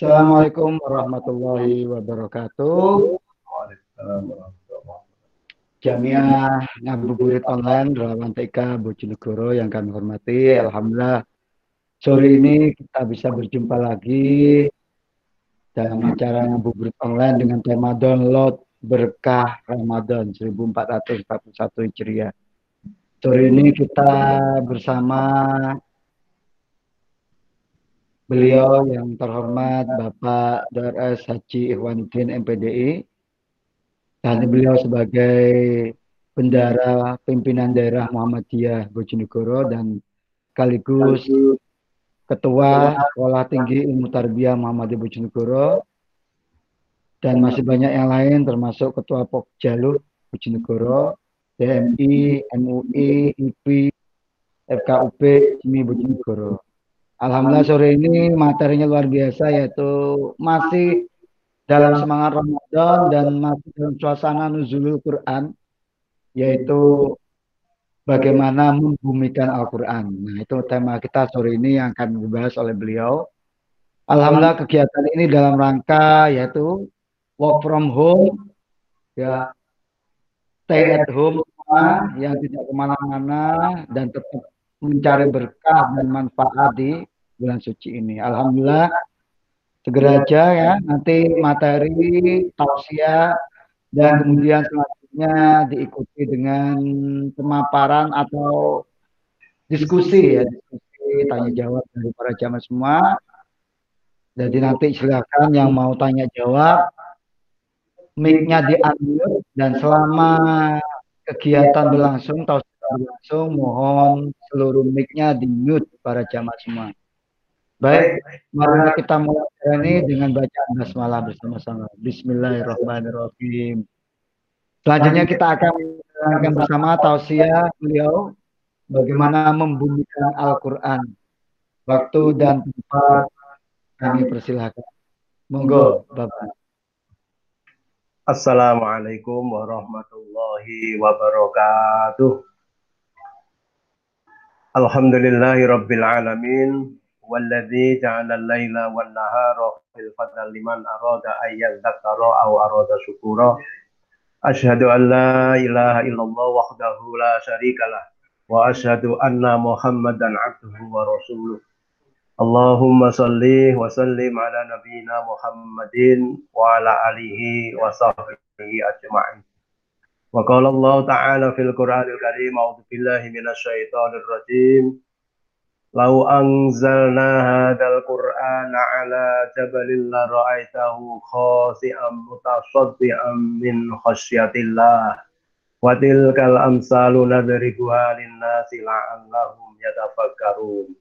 Assalamualaikum warahmatullahi wabarakatuh. Jamiah ngabuburit online relawan TK Bojonegoro yang kami hormati. Alhamdulillah sore ini kita bisa berjumpa lagi dalam acara ngabuburit online dengan tema download berkah Ramadan 1441 Hijriah. Sore ini kita bersama beliau yang terhormat Bapak DRS Haji Ikhwanuddin MPDI dan beliau sebagai bendara pimpinan daerah Muhammadiyah Bojonegoro dan sekaligus ketua Sekolah Tinggi Ilmu Tarbiyah Muhammadiyah Bojonegoro. Dan masih banyak yang lain termasuk ketua Pokjaluh Bojonegoro, DMI, MUI, IPI, FKUP, Cimi Bojonegoro. Alhamdulillah sore ini materinya luar biasa yaitu masih dalam semangat Ramadan dan masih dalam suasana nuzulul Quran yaitu bagaimana membumikan Al-Quran. Nah itu tema kita sore ini yang akan dibahas oleh beliau. Alhamdulillah kegiatan ini dalam rangka yaitu work from home, ya stay at home yang tidak ke mana-mana dan tetap mencari berkah dan manfaat di bulan suci ini. Alhamdulillah segera aja ya nanti materi tausiah dan kemudian selanjutnya diikuti dengan pemaparan atau diskusi ya diskusi tanya jawab dari para jamaah semua. Jadi nanti silakan yang mau tanya jawab mic-nya diambil dan selama kegiatan berlangsung tausiah berlangsung mohon seluruh mic-nya di mute para jamaah semua Baik, mari kita mulai ini dengan bacaan basmalah bersama-sama. Bismillahirrahmanirrahim. Selanjutnya kita akan menjalankan bersama tausiah beliau bagaimana membumikan Al-Quran. Waktu dan tempat kami persilahkan. Monggo, Bapak. Assalamualaikum warahmatullahi wabarakatuh. Alhamdulillahi rabbil alamin. والذي جعل الليل والنهار خلفة لمن أراد أن يذكر أو أراد شكورا أشهد أن لا إله إلا الله وحده لا شريك له وأشهد أن محمدا عبده ورسوله اللهم صل وسلم على نبينا محمد وعلى آله وصحبه أجمعين وقال الله تعالى في القرآن الكريم أعوذ بالله من الشيطان الرجيم Lau anzalna hadal qur'ana ala jabalin la ra'aitahu khasi'an mutasaddian min khasyatillah. Wa tilkal amsalu nadribuha linnasi la'allahum yatafakkarun.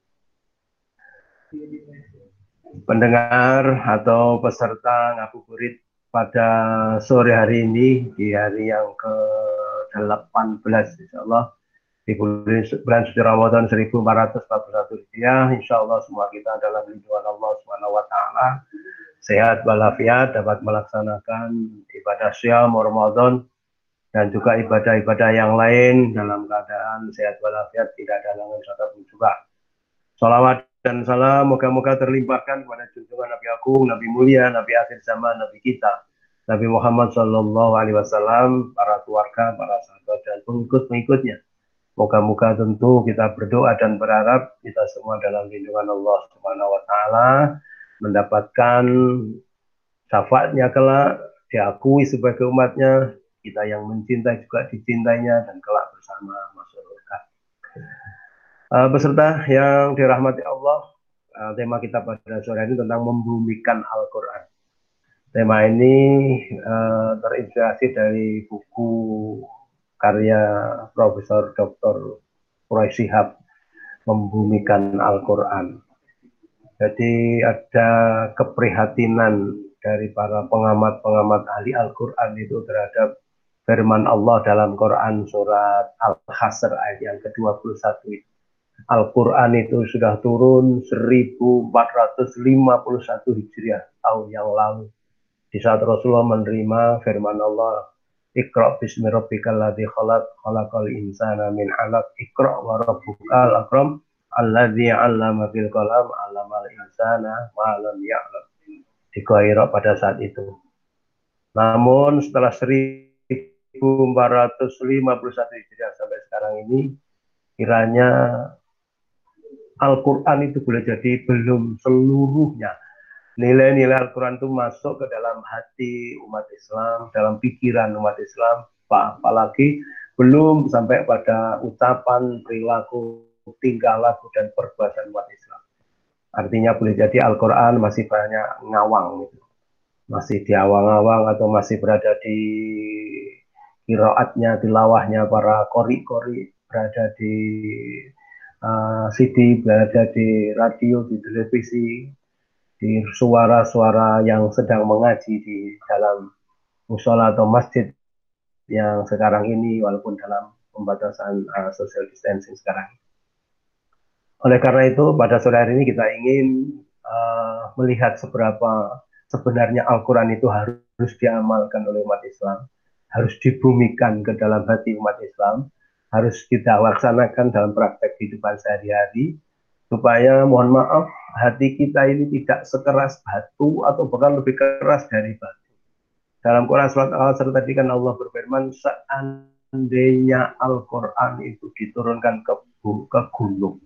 Pendengar atau peserta ngabuburit pada sore hari ini di hari yang ke-18 insyaallah di bulan suci Ramadan 1441 Hijriah. Insya Allah semua kita adalah lindungan Allah Subhanahu Wa Taala. Sehat walafiat dapat melaksanakan ibadah siam Ramadan dan juga ibadah-ibadah yang lain dalam keadaan sehat walafiat tidak ada halangan satupun juga. Salawat dan salam moga-moga terlimpahkan kepada junjungan Nabi Agung, Nabi mulia, Nabi akhir zaman, Nabi kita, Nabi Muhammad Sallallahu Alaihi Wasallam, para keluarga, para sahabat dan pengikut-pengikutnya Moga-moga tentu kita berdoa dan berharap kita semua dalam lindungan Allah Subhanahu wa taala mendapatkan syafaatnya kelak diakui sebagai umatnya kita yang mencintai juga dicintainya dan kelak bersama masuk surga. Uh, beserta yang dirahmati Allah, uh, tema kita pada sore ini tentang membumikan Al-Quran. Tema ini uh, terinspirasi dari buku karya Profesor Dr. Roy Sihab membumikan Al-Quran. Jadi ada keprihatinan dari para pengamat-pengamat ahli Al-Quran itu terhadap firman Allah dalam Quran surat Al-Hasr ayat yang ke-21 Al-Quran itu sudah turun 1451 Hijriah tahun yang lalu. Di saat Rasulullah menerima firman Allah Iqra bismi rabbikal ladzi khalaq khalaqal insana min 'alaq Iqra wa rabbukal akram alladzi 'allama bil qalam 'allamal insana ma lam ya'lam di Goa pada saat itu. Namun setelah 1451 Hijriah sampai sekarang ini, kiranya Al-Quran itu boleh jadi belum seluruhnya. Nilai-nilai Al-Quran itu masuk ke dalam hati umat Islam, dalam pikiran umat Islam, apalagi belum sampai pada ucapan, perilaku, tingkah laku, dan perbuatan umat Islam. Artinya boleh jadi Al-Quran masih banyak ngawang gitu. Masih di awang-awang atau masih berada di kiroatnya, di lawahnya para kori-kori, berada di uh, CD, berada di radio, di televisi, di suara-suara yang sedang mengaji di dalam musola atau masjid yang sekarang ini walaupun dalam pembatasan uh, social distancing sekarang. Oleh karena itu pada sore hari ini kita ingin uh, melihat seberapa sebenarnya Al-Quran itu harus diamalkan oleh umat Islam, harus dibumikan ke dalam hati umat Islam, harus kita laksanakan dalam praktek kehidupan sehari-hari, supaya mohon maaf hati kita ini tidak sekeras batu atau bahkan lebih keras dari batu. Dalam Quran surat Al-Asr tadi kan Allah berfirman, seandainya Al-Quran itu diturunkan ke, ke gunung,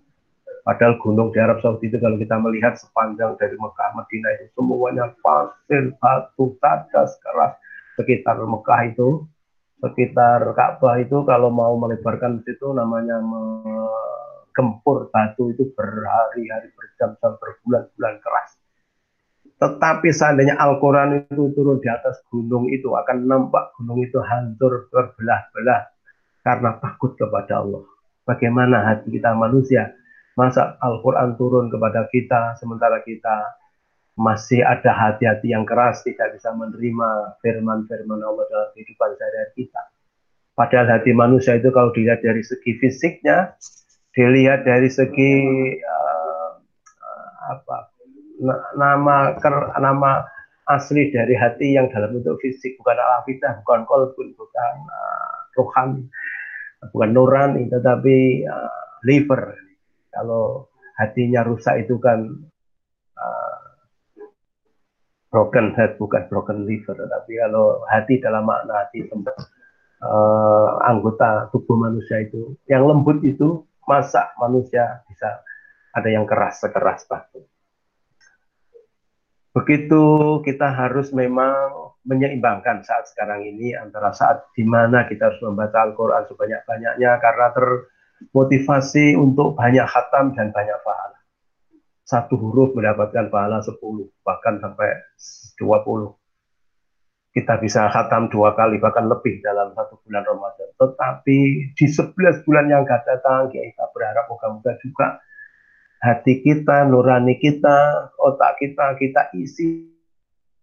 Padahal gunung di Arab Saudi itu kalau kita melihat sepanjang dari Mekah Madinah itu semuanya pasir, batu, tadas, keras. Sekitar Mekah itu, sekitar Ka'bah itu kalau mau melebarkan situ namanya menggempur batu itu berhari-hari, berjam-jam, berbulan-bulan keras. Tetapi seandainya Al-Quran itu turun di atas gunung itu akan nampak gunung itu hancur berbelah-belah karena takut kepada Allah. Bagaimana hati kita manusia Masa Al-Quran turun kepada kita, sementara kita masih ada hati-hati yang keras, tidak bisa menerima firman-firman Allah dalam kehidupan sehari-hari kita. Padahal hati manusia itu kalau dilihat dari segi fisiknya, dilihat dari segi uh, apa nama ker, nama asli dari hati yang dalam bentuk fisik bukan alafidah, bukan kolbun, bukan uh, rohani, bukan nurani, tetapi uh, liver. Kalau hatinya rusak itu kan uh, broken heart bukan broken liver tapi kalau hati dalam makna hati tempat uh, anggota tubuh manusia itu yang lembut itu masa manusia bisa ada yang keras sekeras batu begitu kita harus memang menyeimbangkan saat sekarang ini antara saat di mana kita harus membaca Al-Quran sebanyak-banyaknya karena ter motivasi untuk banyak khatam dan banyak pahala. Satu huruf mendapatkan pahala 10, bahkan sampai 20. Kita bisa khatam dua kali, bahkan lebih dalam satu bulan Ramadan. Tetapi di 11 bulan yang akan datang, kita berharap moga-moga juga hati kita, nurani kita, otak kita, kita isi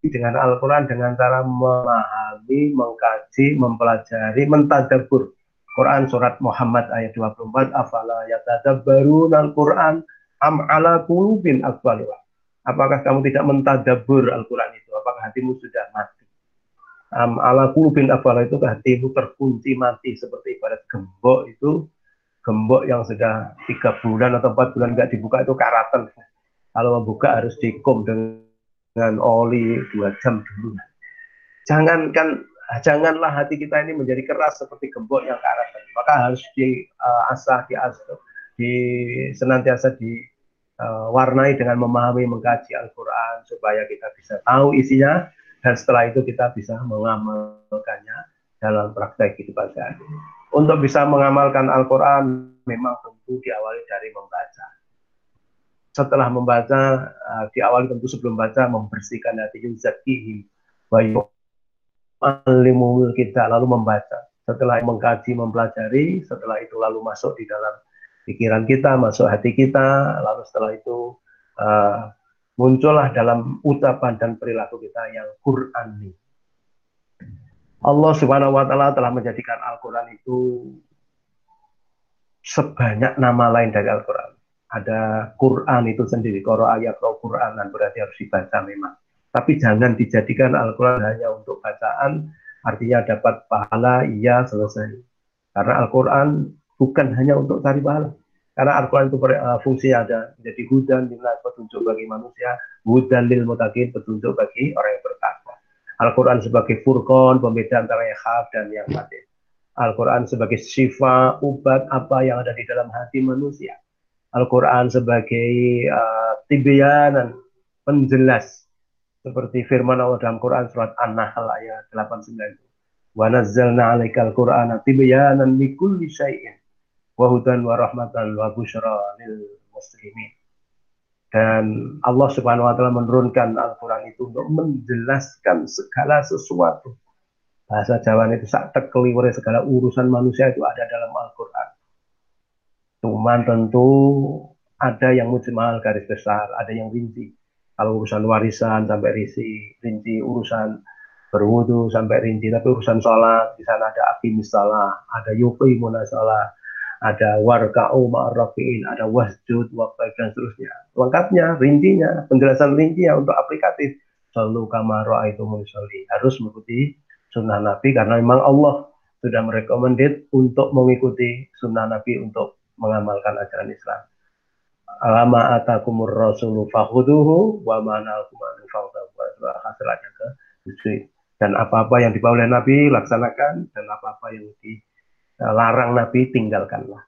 dengan Al-Quran dengan cara memahami, mengkaji, mempelajari, mentadabur Quran surat Muhammad ayat 24 afala yatadabbarun al-Quran am ala qulubin aqbaluha Apakah kamu tidak mentadabur Al-Quran itu? Apakah hatimu sudah mati? Am ala qulubin afala itu hatimu terkunci mati seperti pada gembok itu gembok yang sudah tiga bulan atau empat bulan nggak dibuka itu karatan. Kalau membuka harus dikum dengan oli dua jam dulu. Jangankan janganlah hati kita ini menjadi keras seperti gembok yang karat maka harus diasah diasuh di senantiasa diwarnai dengan memahami mengkaji Al-Quran supaya kita bisa tahu isinya dan setelah itu kita bisa mengamalkannya dalam praktek kehidupan sehari. Untuk bisa mengamalkan Al-Quran memang tentu diawali dari membaca. Setelah membaca, diawali tentu sebelum baca membersihkan hati yuzakihim wa alimul kita lalu membaca. Setelah mengkaji, mempelajari, setelah itu lalu masuk di dalam pikiran kita, masuk hati kita, lalu setelah itu uh, muncullah dalam ucapan dan perilaku kita yang Qurani. Allah Subhanahu wa taala telah menjadikan Al-Qur'an itu sebanyak nama lain dari Al-Qur'an. Ada Quran itu sendiri, Qara ayat Quran berarti harus dibaca memang. Tapi jangan dijadikan Al-Quran hanya untuk bacaan, artinya dapat pahala, iya selesai. Karena Al-Quran bukan hanya untuk cari pahala. Karena Al-Quran itu uh, fungsinya ada menjadi hudan lillah petunjuk bagi manusia, hudan lil mutakin petunjuk bagi orang yang bertakwa. Al-Quran sebagai furqan pembeda antara yang hak dan yang batin. Al-Quran sebagai syifa, obat apa yang ada di dalam hati manusia. Al-Quran sebagai uh, tibyanan, penjelas. Seperti firman Allah dalam Quran surat An-Nahl ayat 89. Wa nazzalna alaikal Qur'ana tibyanan likulli syai'in wa hudan wa rahmatan wa busyra lil muslimin. Dan Allah Subhanahu wa taala menurunkan Al-Qur'an itu untuk menjelaskan segala sesuatu bahasa Jawa itu sak tekeliwere segala urusan manusia itu ada dalam Al-Quran. Cuman tentu ada yang mujmal garis besar, ada yang rinci. Kalau urusan warisan sampai rinci, rinci urusan berwudu sampai rinci, tapi urusan sholat di sana ada aqimis salah, ada yuqi munasalah, ada warka'u ma'arrafi'in, ada wasjud, waqtaib, dan seterusnya. Lengkapnya, rincinya, penjelasan rincinya untuk aplikatif. Selalu kamar itu musolli. Harus mengikuti sunnah Nabi karena memang Allah sudah merekomendit untuk mengikuti sunnah Nabi untuk mengamalkan ajaran Islam. Alama atakumur rasulu fakhuduhu wa mana kumanu hasilnya ke dan apa-apa yang dibawa oleh Nabi laksanakan dan apa-apa yang dilarang Nabi tinggalkanlah.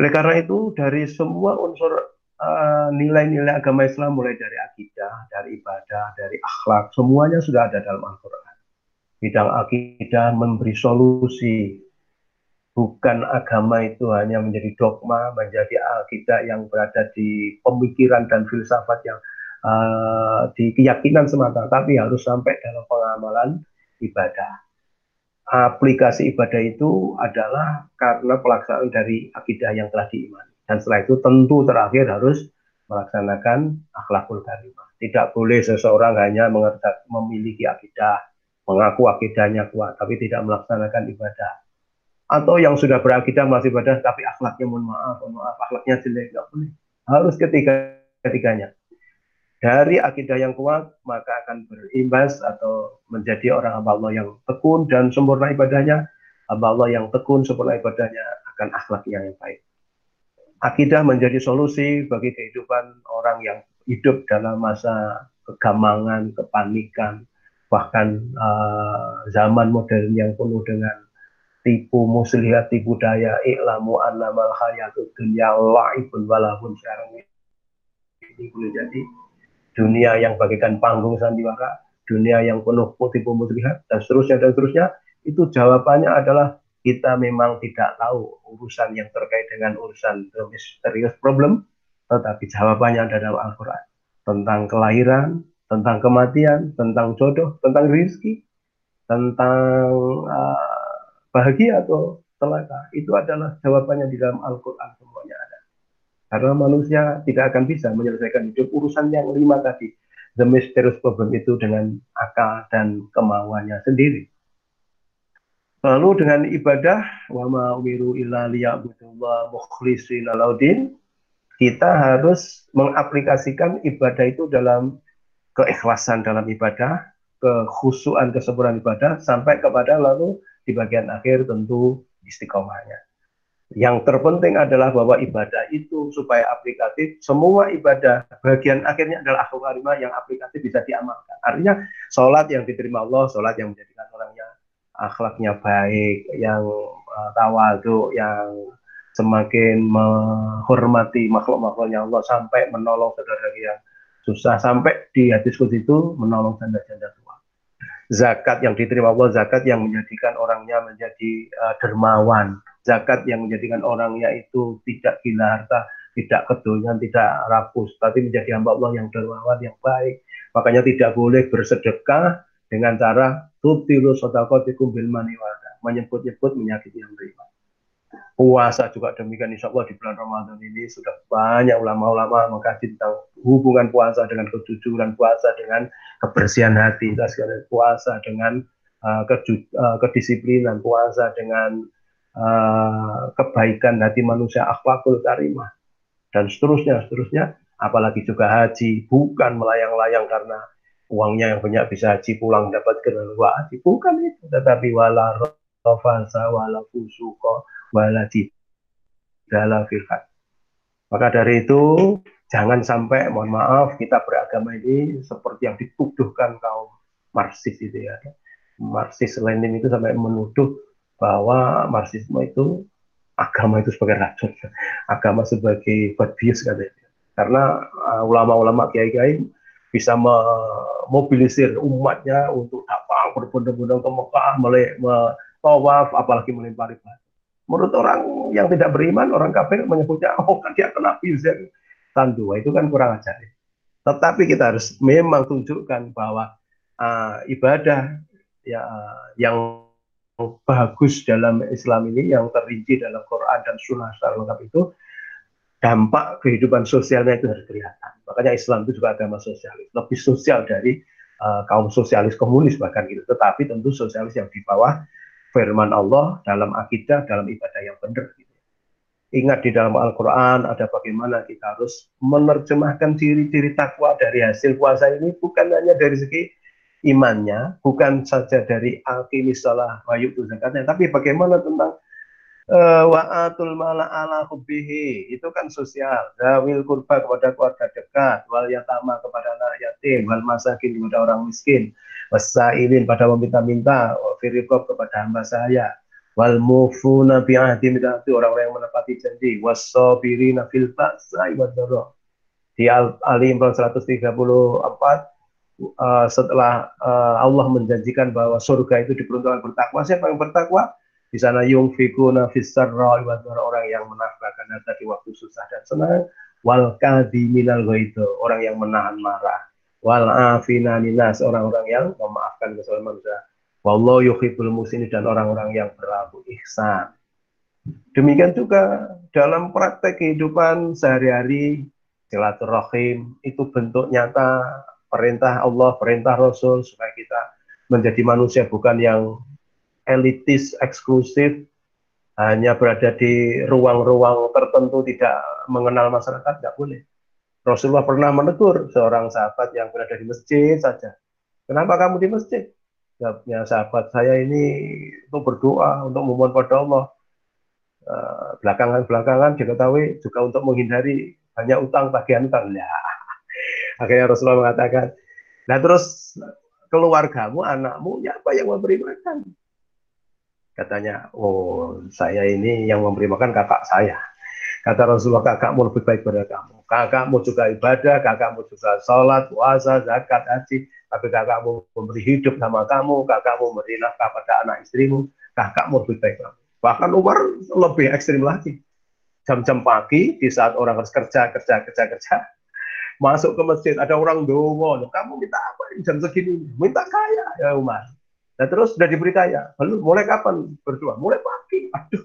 Oleh karena itu dari semua unsur uh, nilai-nilai agama Islam mulai dari akidah, dari ibadah, dari akhlak, semuanya sudah ada dalam Al-Quran bidang akidah memberi solusi. Bukan agama itu hanya menjadi dogma, menjadi akidah yang berada di pemikiran dan filsafat yang uh, di keyakinan semata, tapi harus sampai dalam pengamalan ibadah. Aplikasi ibadah itu adalah karena pelaksanaan dari akidah yang telah diimani. Dan setelah itu tentu terakhir harus melaksanakan akhlakul karimah. Tidak boleh seseorang hanya memiliki akidah, mengaku akidahnya kuat tapi tidak melaksanakan ibadah atau yang sudah berakidah masih ibadah tapi akhlaknya mohon maaf mohon maaf akhlaknya jelek nggak boleh harus ketiga ketiganya dari akidah yang kuat maka akan berimbas atau menjadi orang hamba Allah yang tekun dan sempurna ibadahnya. Hamba Allah yang tekun sempurna ibadahnya akan akhlaknya yang baik. Akidah menjadi solusi bagi kehidupan orang yang hidup dalam masa kegamangan kepanikan bahkan uh, zaman modern yang penuh dengan tipu muslihat tipu daya iklamu annamal hayatud dunya la'ibun walahun sekarang ini boleh jadi dunia yang bagikan panggung sandiwara dunia yang penuh tipu muslihat dan seterusnya dan seterusnya itu jawabannya adalah kita memang tidak tahu urusan yang terkait dengan urusan misterius problem tetapi jawabannya ada dalam Al-Quran tentang kelahiran, tentang kematian, tentang jodoh, tentang rizki, tentang uh, bahagia atau celaka. Itu adalah jawabannya di dalam Al-Quran semuanya. Karena manusia tidak akan bisa menyelesaikan hidup urusan yang lima tadi. The mysterious problem itu dengan akal dan kemauannya sendiri. Lalu dengan ibadah, wa ma umiru illa liya'budullah mukhlisin alaudin, kita harus mengaplikasikan ibadah itu dalam keikhlasan dalam ibadah, kekhusuan kesempurnaan ibadah, sampai kepada lalu di bagian akhir tentu istiqomahnya. Yang terpenting adalah bahwa ibadah itu supaya aplikatif, semua ibadah bagian akhirnya adalah akhlak karimah yang aplikatif bisa diamalkan. Artinya sholat yang diterima Allah, sholat yang menjadikan orangnya akhlaknya baik, yang uh, tawadu, yang semakin menghormati makhluk-makhluknya Allah sampai menolong saudara yang susah sampai di hadis itu menolong janda-janda tua. Zakat yang diterima Allah, zakat yang menjadikan orangnya menjadi uh, dermawan, zakat yang menjadikan orangnya itu tidak gila harta, tidak kedonyan, tidak rakus, tapi menjadi hamba Allah yang dermawan, yang baik. Makanya tidak boleh bersedekah dengan cara tutilu sodakotikum bil maniwada, menyebut-nyebut menyakiti yang beriman puasa juga demikian insya Allah di bulan Ramadan ini sudah banyak ulama-ulama mengkaji tentang hubungan puasa dengan kejujuran puasa dengan kebersihan hati puasa dengan uh, keju, uh, kedisiplinan puasa dengan uh, kebaikan hati manusia akhlakul karimah dan seterusnya seterusnya apalagi juga haji bukan melayang-layang karena uangnya yang banyak bisa haji pulang dapat kedua haji bukan itu tetapi wala rofasa wala fusuko waladi dalam filhat. Maka dari itu jangan sampai mohon maaf kita beragama ini seperti yang dituduhkan kaum Marxis itu ya. Marxis Lenin itu sampai menuduh bahwa Marxisme itu agama itu sebagai racun, agama sebagai bad bius katanya. Karena uh, ulama-ulama kiai-kiai bisa memobilisir umatnya untuk datang berbondong-bondong ke Mekah, tawaf, apalagi melempari batu. Menurut orang yang tidak beriman, orang kafir menyebutnya, oh kan dia kena pilsen. Tentu, itu kan kurang ajar. Tetapi kita harus memang tunjukkan bahwa uh, ibadah ya yang bagus dalam Islam ini yang terinci dalam Quran dan Sunnah secara lengkap itu dampak kehidupan sosialnya itu harus kelihatan. Makanya Islam itu juga agama sosialis, lebih sosial dari uh, kaum sosialis komunis bahkan gitu. Tetapi tentu sosialis yang di bawah firman Allah dalam akidah, dalam ibadah yang benar. Gitu. Ingat di dalam Al-Quran ada bagaimana kita harus menerjemahkan ciri-ciri takwa dari hasil puasa ini bukan hanya dari segi imannya, bukan saja dari alkimis salah wayuk zakatnya, tapi bagaimana tentang uh, wa'atul mala ala hubbihi. Itu kan sosial. Zawil kurba kepada keluarga dekat wal yatama kepada anak yatim wal masakin kepada orang miskin wasailin pada meminta-minta firikob kepada hamba saya wal mufuna bi'ahdi itu orang-orang yang menepati janji wasabirina fil ba'sa wa di Ali Imran 134 uh, setelah uh, Allah menjanjikan bahwa surga itu diperuntukkan bertakwa, siapa yang bertakwa? Di sana yung fikuna fisarra orang yang menafkahkan harta di waktu susah dan senang, wal kadiminal itu orang yang menahan marah, wal afina orang-orang yang memaafkan kesalahan manusia. Wallahu yuhibbul musini dan orang-orang yang berlaku ihsan. Demikian juga dalam praktek kehidupan sehari-hari silaturahim itu bentuk nyata perintah Allah, perintah Rasul supaya kita menjadi manusia bukan yang elitis, eksklusif, hanya berada di ruang-ruang tertentu tidak mengenal masyarakat, tidak boleh. Rasulullah pernah menegur seorang sahabat yang berada di masjid saja. Kenapa kamu di masjid? Jawabnya sahabat saya ini untuk berdoa, untuk memohon pada Allah. Eh, belakangan-belakangan diketahui juga untuk menghindari banyak utang, bagian utang. Ya, Akhirnya Rasulullah mengatakan, nah terus keluargamu, anakmu, siapa yang memberi makan? Katanya, oh saya ini yang memberi makan kakak saya. Kata Rasulullah, kakakmu lebih baik pada kamu. Kakakmu juga ibadah, kakakmu juga sholat, puasa, zakat, haji. Tapi kakakmu memberi hidup sama kamu, kakakmu memberi nafkah pada anak istrimu, kakakmu lebih baik kamu. Bahkan Umar lebih ekstrim lagi. Jam-jam pagi, di saat orang harus kerja, kerja, kerja, kerja, masuk ke masjid ada orang dowo kamu minta apa jam segini? Minta kaya. Ya Umar. Nah terus sudah diberi kaya. Lalu mulai kapan berdoa mulai pagi. Aduh.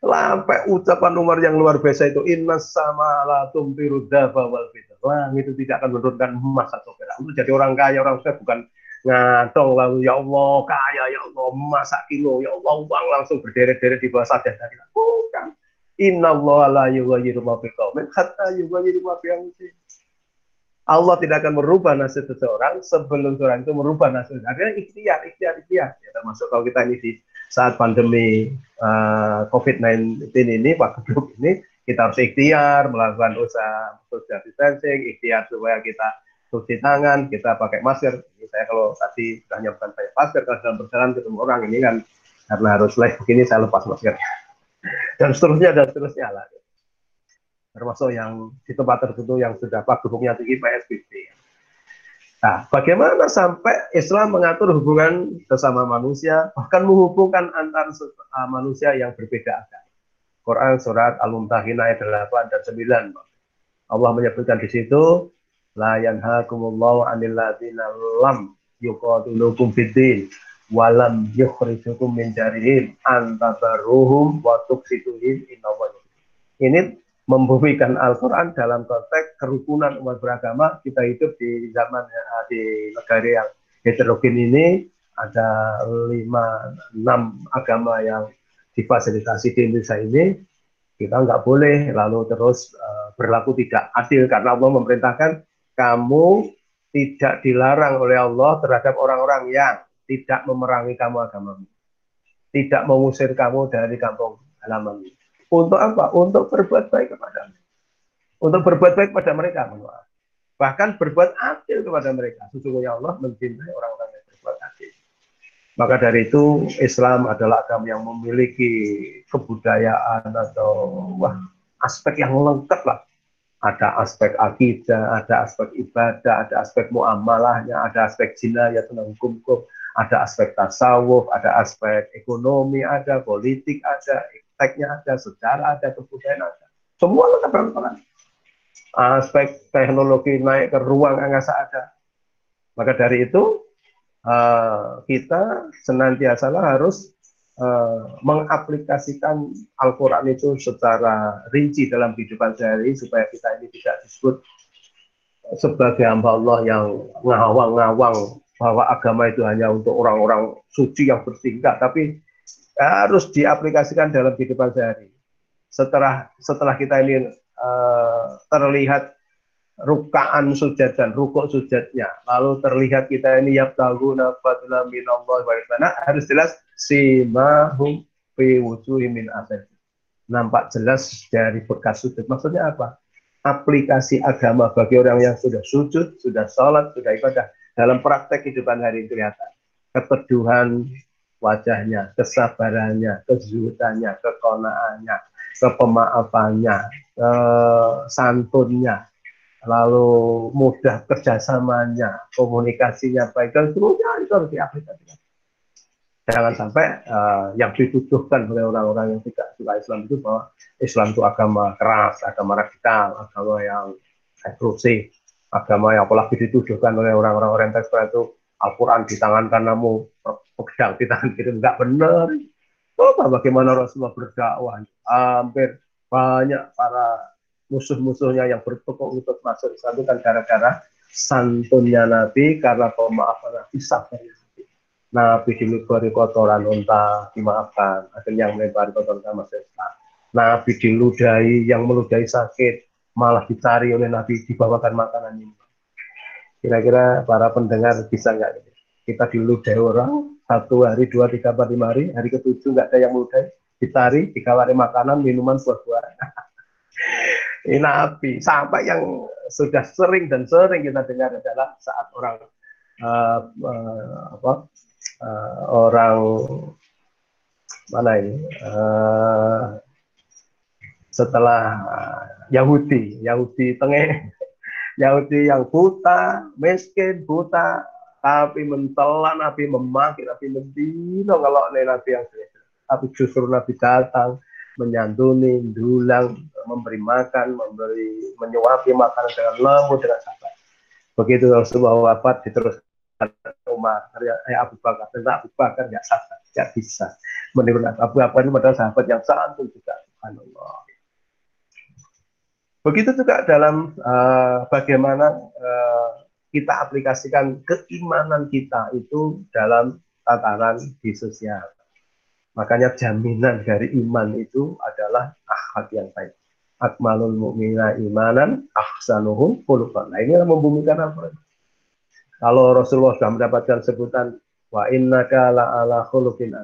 Sampai ucapan Umar yang luar biasa itu inna sama la tumpiru wal langit itu tidak akan menurunkan emas atau perak. Untuk jadi orang kaya orang saya bukan ngatong lalu ya Allah kaya ya Allah emas kilo ya Allah uang langsung berderet-deret di bawah saja bukan Inna Allah la yughayyiru ma biqaumin hatta yughayyiru ma Allah tidak akan merubah nasib seseorang sebelum seorang itu merubah nasib. Akhirnya ikhtiar, ikhtiar, ikhtiar. Ya, termasuk kalau kita ini di saat pandemi uh, eh, COVID-19 ini, waktu ini, kita harus ikhtiar, melakukan usaha social distancing, ikhtiar supaya kita cuci tangan, kita pakai masker. Ini saya kalau tadi sudah bukan pakai masker, kalau dalam perjalanan ketemu orang ini kan karena harus live begini, saya lepas maskernya dan seterusnya dan seterusnya lah termasuk yang di tempat tertentu yang sudah pak gedungnya tinggi PSBB. Nah, bagaimana sampai Islam mengatur hubungan sesama manusia, bahkan menghubungkan antar uh, manusia yang berbeda agama. Quran surat Al-Mumtahinah ayat 8 dan 9. Allah menyebutkan di situ, la yanhakumullahu 'anil ladzina lam yuqatilukum fid walam yukhrijukum min jarihim antabaruhum wa tuksituhim innallaha ini membumikan Al-Quran dalam konteks kerukunan umat beragama. Kita hidup di zaman eh, di negara yang heterogen ini. Ada lima enam agama yang difasilitasi di Indonesia ini. Kita nggak boleh lalu terus uh, berlaku tidak adil karena Allah memerintahkan kamu tidak dilarang oleh Allah terhadap orang-orang yang tidak memerangi kamu agamamu. Tidak mengusir kamu dari kampung halaman. Untuk apa? Untuk berbuat baik kepada mereka. Untuk berbuat baik kepada mereka. Bahkan berbuat adil kepada mereka. Sesungguhnya Allah mencintai orang-orang yang berbuat adil. Maka dari itu Islam adalah agama yang memiliki kebudayaan atau wah aspek yang lengkap lah. Ada aspek akidah, ada aspek ibadah, ada aspek muamalahnya, ada aspek jinayah tentang hukum-hukum, ada aspek tasawuf, ada aspek ekonomi, ada politik, ada teknya ada, sejarah ada, kebudayaan ada. Semua lengkap dalam Aspek teknologi naik ke ruang angkasa ada. Maka dari itu uh, kita senantiasa harus uh, mengaplikasikan Al-Quran itu secara rinci dalam kehidupan sehari supaya kita ini tidak disebut sebagai hamba Allah yang ngawang-ngawang bahwa agama itu hanya untuk orang-orang suci yang bertingkat, tapi harus diaplikasikan dalam kehidupan sehari. Setelah setelah kita ini uh, terlihat rukaan sujud dan rukuk sujudnya. Lalu terlihat kita ini yabtaguna fadla minallah wa nah, harus jelas simahum fi min asad. Nampak jelas dari bekas sujud. Maksudnya apa? Aplikasi agama bagi orang yang sudah sujud, sudah sholat, sudah ibadah. Dalam praktek kehidupan hari ini kelihatan. Keteduhan wajahnya, kesabarannya, kezuhudannya, kekonaannya, kepemaafannya, santunnya, lalu mudah kerjasamanya, komunikasinya baik dan seterusnya itu harus diaplikasikan. Jangan sampai uh, yang dituduhkan oleh orang-orang yang tidak suka Islam itu bahwa Islam itu agama keras, agama radikal, agama yang eksklusif, agama yang apalagi dituduhkan oleh orang-orang orientalis itu Al-Quran di tangan kananmu, pegang di tangan kiri, enggak benar. Coba bagaimana Rasulullah berdakwah. Hampir banyak para musuh-musuhnya yang bertukuk untuk masuk Islam itu kan gara-gara santunnya Nabi karena pemaafan Nabi sabarnya Nabi. Nabi dilubari kotoran unta dimaafkan, akhirnya yang melempari kotoran unta masuk Islam. Nabi diludahi, yang meludahi sakit malah dicari oleh Nabi dibawakan makanan ini. Kira-kira para pendengar bisa nggak kita diludahi orang satu hari, dua, tiga, empat, lima hari, hari ketujuh nggak ada yang meludahi, dicari, dikawari makanan, minuman, buah-buahan. ini api sampai yang sudah sering dan sering kita dengar adalah saat orang uh, uh, apa uh, orang mana ini uh, setelah Yahudi. Yahudi tengah Yahudi yang buta miskin buta tapi mentelan Nabi memaki Nabi mendino kalau Nabi yang tapi justru Nabi datang menyantuni, dulang, memberi makan, memberi menyuapi makanan dengan lembut dengan sabar. Begitu Rasulullah wafat diteruskan Umar, eh, Abu Bakar, tentang Abu Bakar nggak sabar, nggak bisa. Meniru Abu Bakar ini adalah sahabat yang santun juga, Subhanallah. Begitu juga dalam uh, bagaimana uh, kita aplikasikan keimanan kita itu dalam tataran di sosial. Makanya jaminan dari iman itu adalah akhlak yang baik. Akmalul mu'mina imanan, ahsanuhum khuluqan. Nah ini membumikan apa? Kalau Rasulullah sudah mendapatkan sebutan wa innaka la ala khuluqin.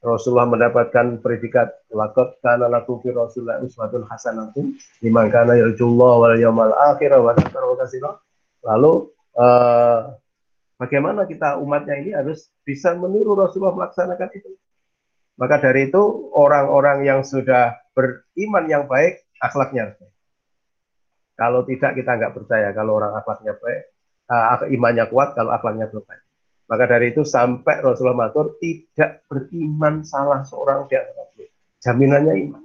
Rasulullah mendapatkan predikat laqad kana lakum fi Rasulillah uswatun hasanatun liman kana yarjullah wal yawmal akhir wa dzakara Lalu uh, bagaimana kita umatnya ini harus bisa meniru Rasulullah melaksanakan itu. Maka dari itu orang-orang yang sudah beriman yang baik, akhlaknya harus baik. Kalau tidak kita nggak percaya kalau orang akhlaknya baik, uh, imannya kuat kalau akhlaknya belum baik. Maka dari itu sampai Rasulullah matur tidak beriman salah seorang di antara Jaminannya iman.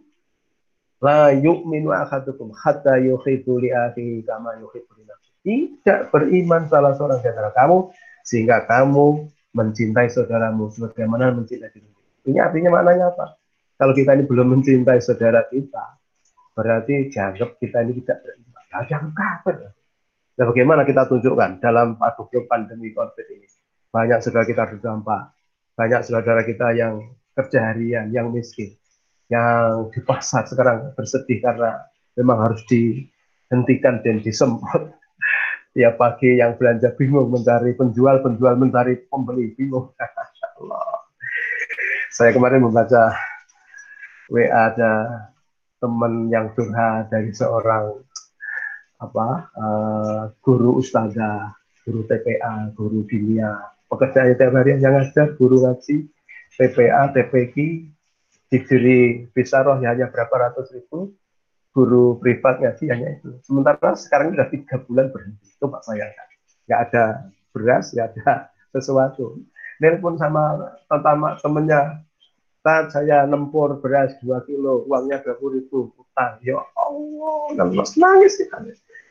La yu'minu ahadukum hatta yuhibbu li akhihi kama yuhibbu li Tidak beriman salah seorang di antara kamu sehingga kamu mencintai saudaramu sebagaimana mencintai dirimu ini artinya maknanya apa? Kalau kita ini belum mencintai saudara kita, berarti dianggap kita ini tidak beriman. Nah, jangan kafir. Nah, bagaimana kita tunjukkan dalam pandemi COVID ini? Banyak saudara kita terdampak, banyak saudara kita yang kerja harian, yang miskin, yang di pasar sekarang bersedih karena memang harus dihentikan dan disemprot. Tiap pagi yang belanja bingung mencari penjual, penjual mencari pembeli bingung. Saya kemarin membaca WA ada teman yang curhat dari seorang apa uh, guru ustazah, guru TPA, guru dunia, pekerjaan tiap hari yang ngajar, guru ngaji, TPA, TPQ, diberi roh ya hanya berapa ratus ribu, guru privat ngaji hanya itu. Sementara sekarang sudah tiga bulan berhenti, itu Pak bayangkan. Nggak ada beras, nggak ada sesuatu. Nelpon sama tetama temennya, saat saya nempur beras 2 kilo, uangnya 20 ribu, utang. Ya Allah, nangis, nangis kita.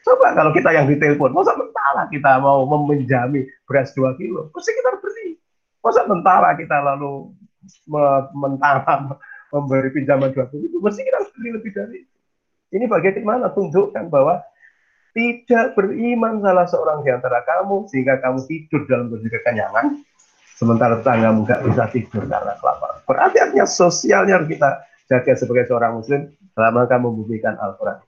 Coba kalau kita yang ditelepon, masa mentara kita mau meminjami beras 2 kilo, mesti kita beri. Masa mentara kita lalu mentara memberi pinjaman 20 ribu, mesti kita beri lebih dari itu. Ini bagaimana tunjukkan bahwa tidak beriman salah seorang di antara kamu sehingga kamu tidur dalam kondisi kekenyangan sementara tetanggamu nggak bisa tidur karena kelaparan. Berarti artinya sosialnya harus kita jaga sebagai seorang muslim selama kamu membumikan Al-Quran.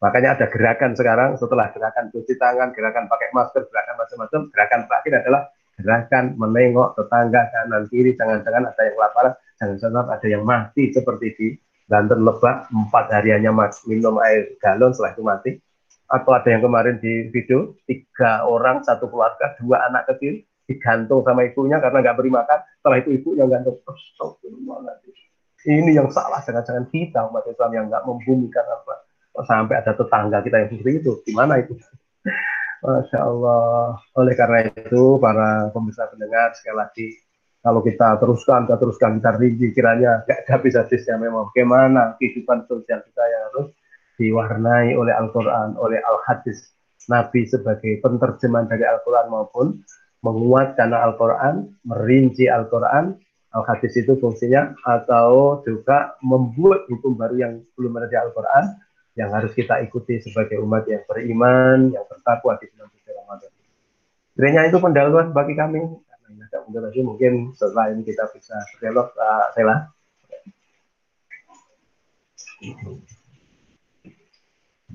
Makanya ada gerakan sekarang setelah gerakan cuci tangan, gerakan pakai masker, gerakan macam-macam, gerakan terakhir adalah gerakan menengok tetangga kanan kiri, jangan-jangan ada yang kelaparan, jangan-jangan ada yang mati seperti di Banten Lebak, empat hari hanya minum air galon setelah itu mati. Atau ada yang kemarin di video, tiga orang, satu keluarga, dua anak kecil, digantung sama ibunya karena nggak beri makan. Setelah itu ibu yang gantung. Ini yang salah jangan-jangan kita umat Islam yang nggak membumikan apa sampai ada tetangga kita yang seperti itu. Gimana itu? Masya Allah. Oleh karena itu para pemirsa pendengar sekali lagi kalau kita teruskan, kita teruskan, kita rinci kiranya nggak habis-habisnya memang bagaimana kehidupan sosial kita yang harus diwarnai oleh Al-Quran, oleh Al-Hadis Nabi sebagai penerjemahan dari Al-Quran maupun menguatkan Al-Quran, merinci Al-Quran, Al-Hadis itu fungsinya, atau juga membuat hukum baru yang belum ada di Al-Quran, yang harus kita ikuti sebagai umat yang beriman, yang bertakwa di bulan suci Ramadan. Kiranya itu pendahuluan bagi kami. Karena tidak mungkin lagi, mungkin setelah ini kita bisa berdialog, uh, Sela.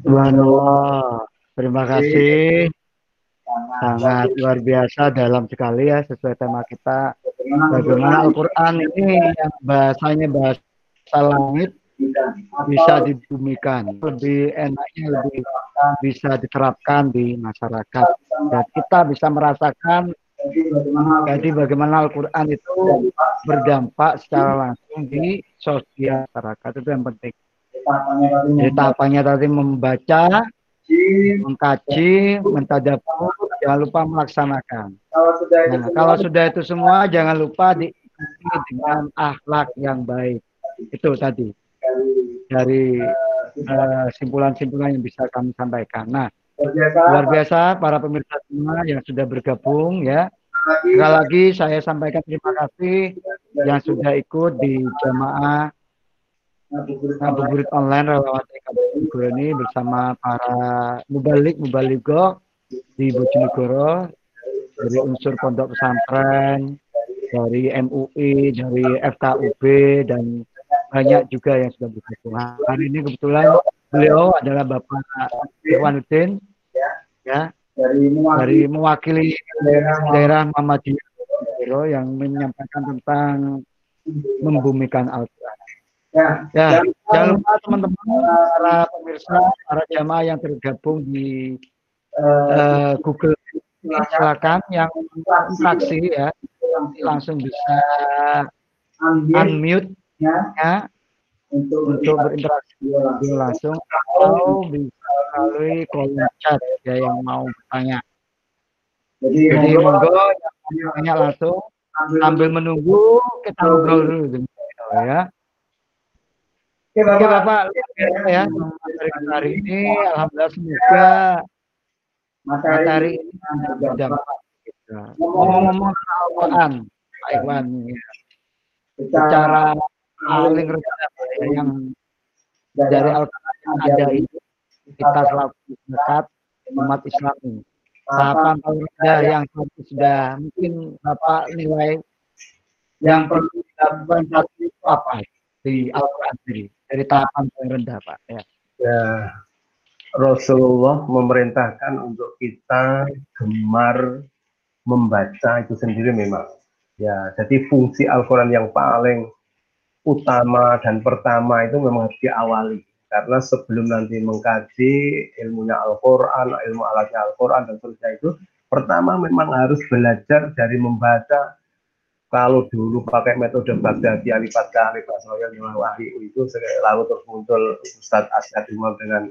Subhanallah. Terima kasih sangat luar biasa dalam sekali ya sesuai tema kita bagaimana Al-Quran ini yang bahasanya bahasa langit bisa dibumikan lebih enaknya lebih bisa diterapkan di masyarakat. Dan kita bisa merasakan jadi bagaimana Al-Quran? itu berdampak secara langsung di sosial masyarakat. Itu yang penting. Jadi tahapannya tadi membaca mengkaji, mentadabur, jangan lupa melaksanakan. Nah, kalau sudah itu semua, jangan lupa diikuti dengan akhlak yang baik. Itu tadi dari eh, simpulan-simpulan uh, yang bisa kami sampaikan. Nah, luar biasa para pemirsa semua yang sudah bergabung ya. Sekali lagi saya sampaikan terima kasih yang sudah ikut di jamaah ngabuburit online relawan TKB ini bersama para mubalik mubaligo di Bojonegoro dari unsur pondok pesantren dari MUI dari FKUB dan banyak juga yang sudah bergabung hari ini kebetulan beliau adalah Bapak Irwanuddin ya dari mewakili daerah Muhammadiyah yang menyampaikan tentang membumikan Al-Quran Ya, jangan lupa teman-teman para pemirsa, para jamaah yang tergabung di uh, Google silakan yang interaksi ya langsung bisa unmute ya. Untuk, untuk berinteraksi langsung. atau bisa melalui kolom chat ya yang mau bertanya. Jadi, Jadi monggo. yang tanya langsung. Sambil menunggu. kita ngobrol dulu ya. Oke Bapak, Oke, Bapak. Ya materi hari ini. alhamdulillah semoga materi ini berdampak kita. Ngomong-ngomong Al-Quran, Pak Iwan, ya. secara paling rendah ya, yang dari Al-Quran yang ada itu kita selalu dekat umat Islam ini. Tahapan paling rendah yang sudah mungkin Bapak nilai yang perlu dilakukan saat itu apa di Al-Quran sendiri? dari tahapan yang rendah Pak ya. ya Rasulullah memerintahkan untuk kita gemar membaca itu sendiri memang ya jadi fungsi Al-Quran yang paling utama dan pertama itu memang harus diawali. Karena sebelum nanti mengkaji ilmunya Al-Quran, ilmu alatnya Al-Quran dan seterusnya itu pertama memang harus belajar dari membaca. Kalau dulu pakai metode Baghdadi alipat ke alipat soal wahyu itu lalu terus Ustadz Asyad Imam dengan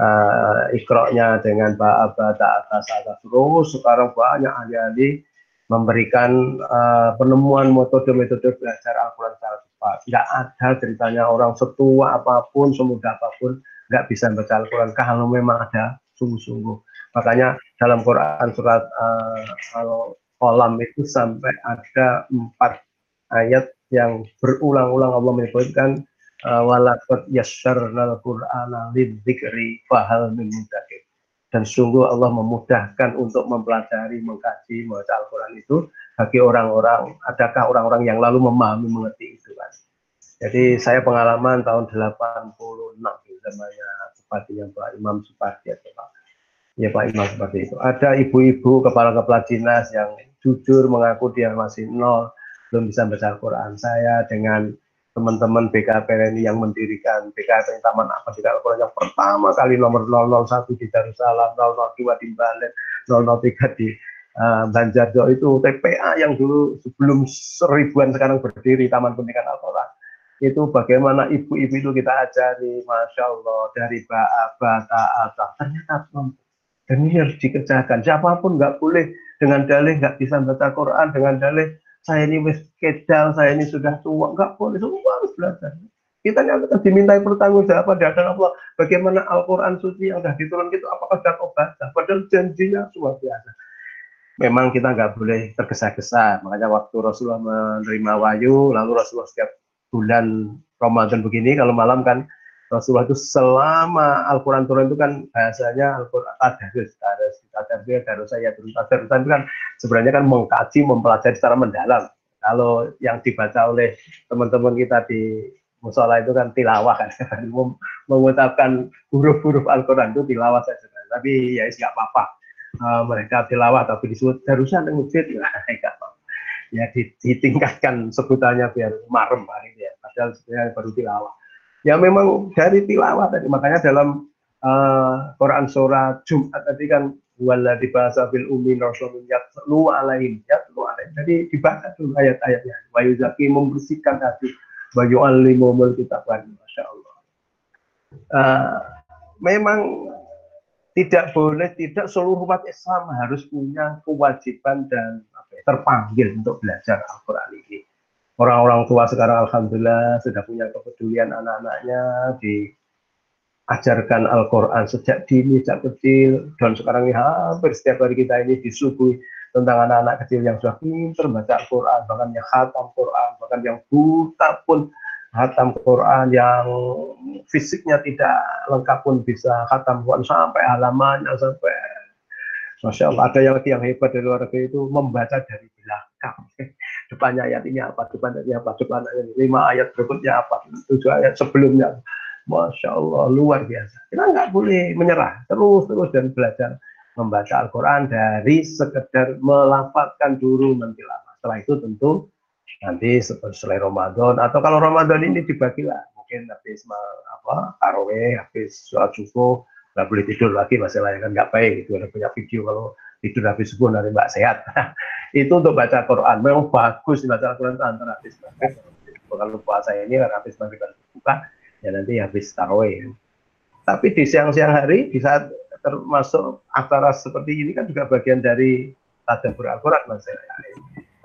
uh, ikroknya dengan ba'aba atas atas terus sekarang banyak ahli-ahli memberikan uh, penemuan metode-metode belajar Al-Quran. secara cepat. Tidak ada ceritanya orang setua apa pun, semudah apa pun, nggak bisa baca Al-Quran kalau memang ada sungguh-sungguh. Makanya dalam Quran surat uh, Al-Qalam itu sampai ada empat ayat yang berulang-ulang Allah menyebutkan uh, walakot yassarnal qur'ana lidzikri fahal min dan sungguh Allah memudahkan untuk mempelajari, mengkaji, membaca Al-Quran itu bagi orang-orang, adakah orang-orang yang lalu memahami, mengerti itu kan. Jadi saya pengalaman tahun 86 namanya bupatinya Pak Imam Supardi atau Pak ya Pak Imam seperti itu. Ada ibu-ibu kepala-kepala dinas yang jujur mengaku dia masih nol, belum bisa baca Al-Quran. Saya dengan teman-teman BKPN yang mendirikan BKPN Taman apa di Al-Quran yang pertama kali nomor 001 di Darussalam, 002 di Balen, 003 di uh, Banjarjo itu TPA yang dulu sebelum seribuan sekarang berdiri Taman Pendidikan Al-Quran itu bagaimana ibu-ibu itu kita ajari Masya Allah dari Ba'a, Ta'ata ternyata dan ini harus dikerjakan siapa pun nggak boleh dengan dalih nggak bisa baca Quran dengan dalih saya ini wis kedal, saya ini sudah tua, enggak boleh, semua harus belajar. Kita yang akan dimintai pertanggungjawaban di hadapan Allah. Bagaimana Al-Quran suci yang sudah diturunkan itu apakah sudah baca? Padahal janjinya luar biasa. Memang kita nggak boleh tergesa-gesa. Makanya waktu Rasulullah menerima wahyu, lalu Rasulullah setiap bulan Ramadan begini, kalau malam kan Rasulullah itu selama Al-Quran turun itu kan bahasanya Al-Quran tadarus, tadarus, tadarus, tadarus, saya tadarus, itu kan sebenarnya kan mengkaji, mempelajari secara mendalam. Kalau yang dibaca oleh teman-teman kita di musola itu kan tilawah kan, mengucapkan huruf-huruf Al-Quran itu tilawah saja. Tapi ya nggak apa-apa. Uh, mereka tilawah tapi disebut darusan yang masjid. Ya ditingkatkan sebutannya biar marem hari ya. Padahal sebenarnya baru tilawah. Ya memang dari tilawah tadi. Makanya dalam uh, Quran surat Jumat tadi kan wala bahasa bil umi rasulun yatlu alaihim. Yatlu alaihim. Jadi dibaca dulu ayat-ayatnya. Wa yuzaki membersihkan hati. Wa yu'allimumul kitab Masya Allah. Uh, memang tidak boleh tidak seluruh umat Islam harus punya kewajiban dan apa ya, terpanggil untuk belajar Al-Quran ini. Orang-orang tua sekarang Alhamdulillah sudah punya kepedulian anak-anaknya di ajarkan Al-Quran sejak dini, sejak kecil, dan sekarang ini hampir setiap hari kita ini disuguhi tentang anak-anak kecil yang sudah pintar baca Al-Quran, bahkan yang khatam Quran, bahkan yang buta pun khatam Quran, yang fisiknya tidak lengkap pun bisa khatam Quran sampai halamannya, sampai Masya Allah, ada yang lagi yang hebat dari luar negeri itu membaca dari belakang. Depannya ayat ini apa, depannya ayat apa, depannya ayat ini, lima ayat berikutnya apa, tujuh ayat sebelumnya Masya Allah, luar biasa. Kita nggak boleh menyerah, terus-terus dan belajar membaca Al-Quran dari sekedar melafalkan dulu nanti lama. Setelah itu tentu nanti setelah Ramadan atau kalau Ramadan ini dibagi lah, mungkin habis apa taraweh, habis sholat subuh, nggak boleh tidur lagi masalah kan nggak baik. Itu ada punya video kalau tidur habis subuh nanti mbak sehat. Itu untuk baca Quran. Memang bagus baca Quran antara habis maghrib kalau puasa ini kan habis maghrib buka ya nanti habis tarawih. Tapi di siang-siang hari di saat termasuk acara seperti ini kan juga bagian dari tadabbur Al-Quran mas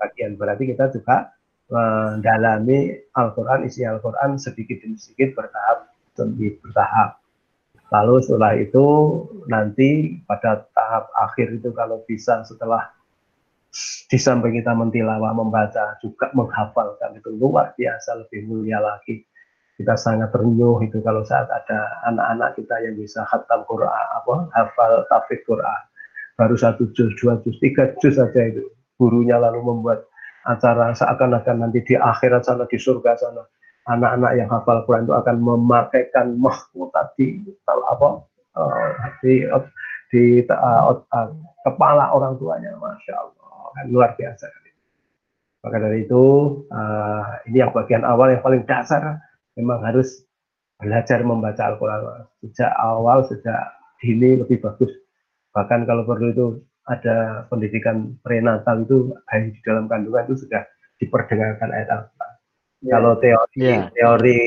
bagian berarti kita juga mendalami Al-Quran isi Al-Quran sedikit demi sedikit bertahap demi bertahap. Lalu setelah itu nanti pada tahap akhir itu kalau bisa setelah di samping kita mentilawah membaca juga menghafalkan itu luar biasa lebih mulia lagi. Kita sangat terenyuh itu kalau saat ada anak-anak kita yang bisa khatam Quran apa hafal tafsir Quran. Baru satu juz dua juz tiga juz saja itu gurunya lalu membuat acara seakan-akan nanti di akhirat sana di surga sana anak-anak yang hafal Quran itu akan memakaikan mahkota di apa uh, di di uh, kepala orang tuanya masya Allah kan luar biasa Maka dari itu, uh, ini yang bagian awal yang paling dasar, memang harus belajar membaca Al-Quran. Sejak awal, sejak dini lebih bagus. Bahkan kalau perlu itu ada pendidikan prenatal itu di dalam kandungan itu sudah diperdengarkan ayat Al-Quran. Yeah. Kalau teori yeah. teori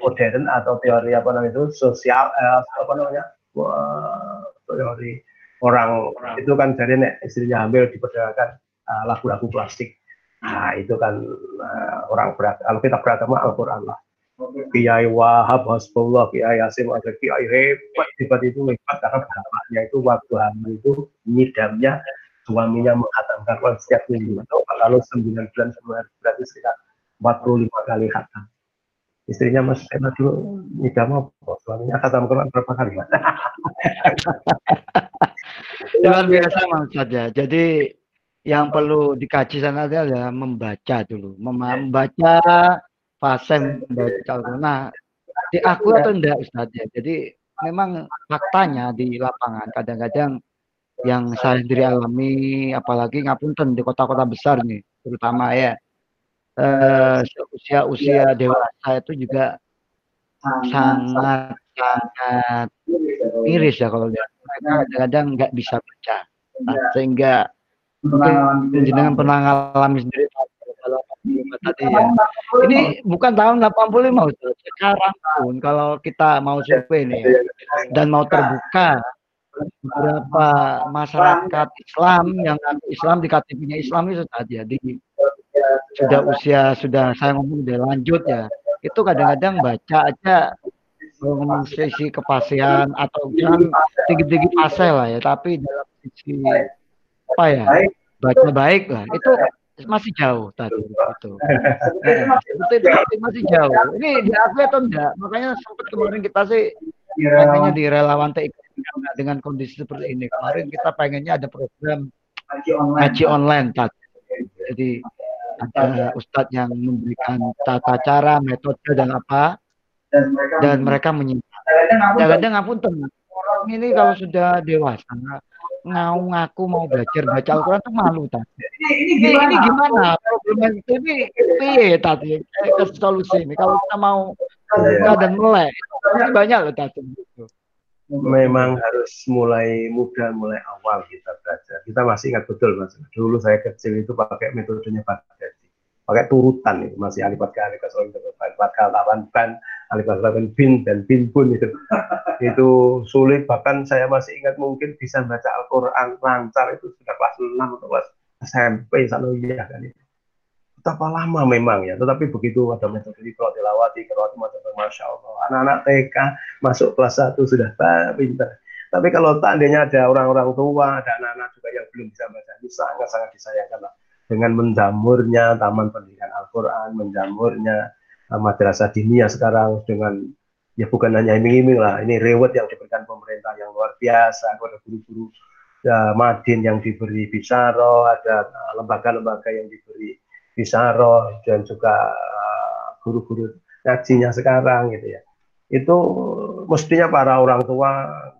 modern atau teori apa namanya itu sosial eh, apa namanya wah, teori orang, orang itu kan jadi nek istrinya hamil diperdengarkan uh, lagu-lagu plastik Nah, itu kan uh, orang berat. Kalau kita beragama Al-Quran lah. Kiai Wahab, Hasbullah, Kiai Yasin, ada Kiai hebat, hebat itu hebat karena bapaknya itu waktu hamil itu nyidamnya suaminya menghatamkan Quran setiap minggu. Kalau 9 bulan sembilan berarti sekitar 45 kali khatam. Istrinya Mas Sena dulu nyidam apa? Suaminya khatam Quran berapa kali? Luar biasa Mas ya. Jadi yang perlu dikaji sana adalah membaca dulu, membaca fase membaca Nah, di aku atau enggak Ustaz ya. Jadi memang faktanya di lapangan kadang-kadang yang saya sendiri alami apalagi ngapunten di kota-kota besar nih terutama ya eh, usia usia dewasa itu juga sangat sangat miris ya kalau lihat. Mereka kadang-kadang nggak bisa baca. Nah, sehingga mungkin jenengan pernah ngalami sendiri tadi ya. Ini bukan tahun 85 Ustaz. Sekarang pun kalau kita mau survei nih dan mau terbuka beberapa masyarakat Islam yang Islam di KTP-nya Islam itu saja di sudah usia sudah saya ngomong udah lanjut ya itu kadang-kadang baca aja ngomong sisi kepasian atau jangan tinggi-tinggi fase lah ya tapi dalam sisi apa ya baca baik lah itu masih jauh tadi itu itu, masih jauh. Ini di atlet atau enggak? Makanya sempat kemarin kita sih pengennya di relawan TIK dengan kondisi seperti ini. Kemarin kita pengennya ada program ngaji online. tadi jadi ada ustadz yang memberikan tata cara metode dan apa dan mereka menyimpang kadang-kadang ngapunten. Ini kalau sudah dewasa ngau ngaku mau belajar baca Al-Quran tuh malu tadi. Ini, ini gimana? Ini, gimana? Problem itu ini piye tadi ke solusi ini kalau kita mau ya. dan melek ini banyak loh tadi. Memang harus mulai muda, mulai awal kita belajar. Kita masih ingat betul mas. Dulu saya kecil itu pakai metodenya Pak pakai turutan itu masih alif fathah alif kasroh alif fathah lawan fathah bin dan bin pun itu. Itu sulit bahkan saya masih ingat mungkin bisa baca Al-Quran lancar itu sudah kelas 6 atau kelas SMP ya kan itu. Betapa lama memang ya tetapi begitu ada metode di kalau dilawati kalau macam masya Allah. Anak-anak TK masuk kelas 1 sudah pintar. Tapi kalau tandanya ada orang-orang tua ada anak-anak juga yang belum bisa baca itu sangat-sangat disayangkan lah. Dengan menjamurnya taman pendidikan Al-Quran, menjamurnya madrasah dinia sekarang dengan ya bukan hanya iming-iming lah, ini reward yang diberikan pemerintah yang luar biasa kepada guru-guru ya, Madin yang diberi Bisaro, ada uh, lembaga-lembaga yang diberi Bisaro dan juga uh, guru-guru ngajinya sekarang gitu ya. Itu mestinya para orang tua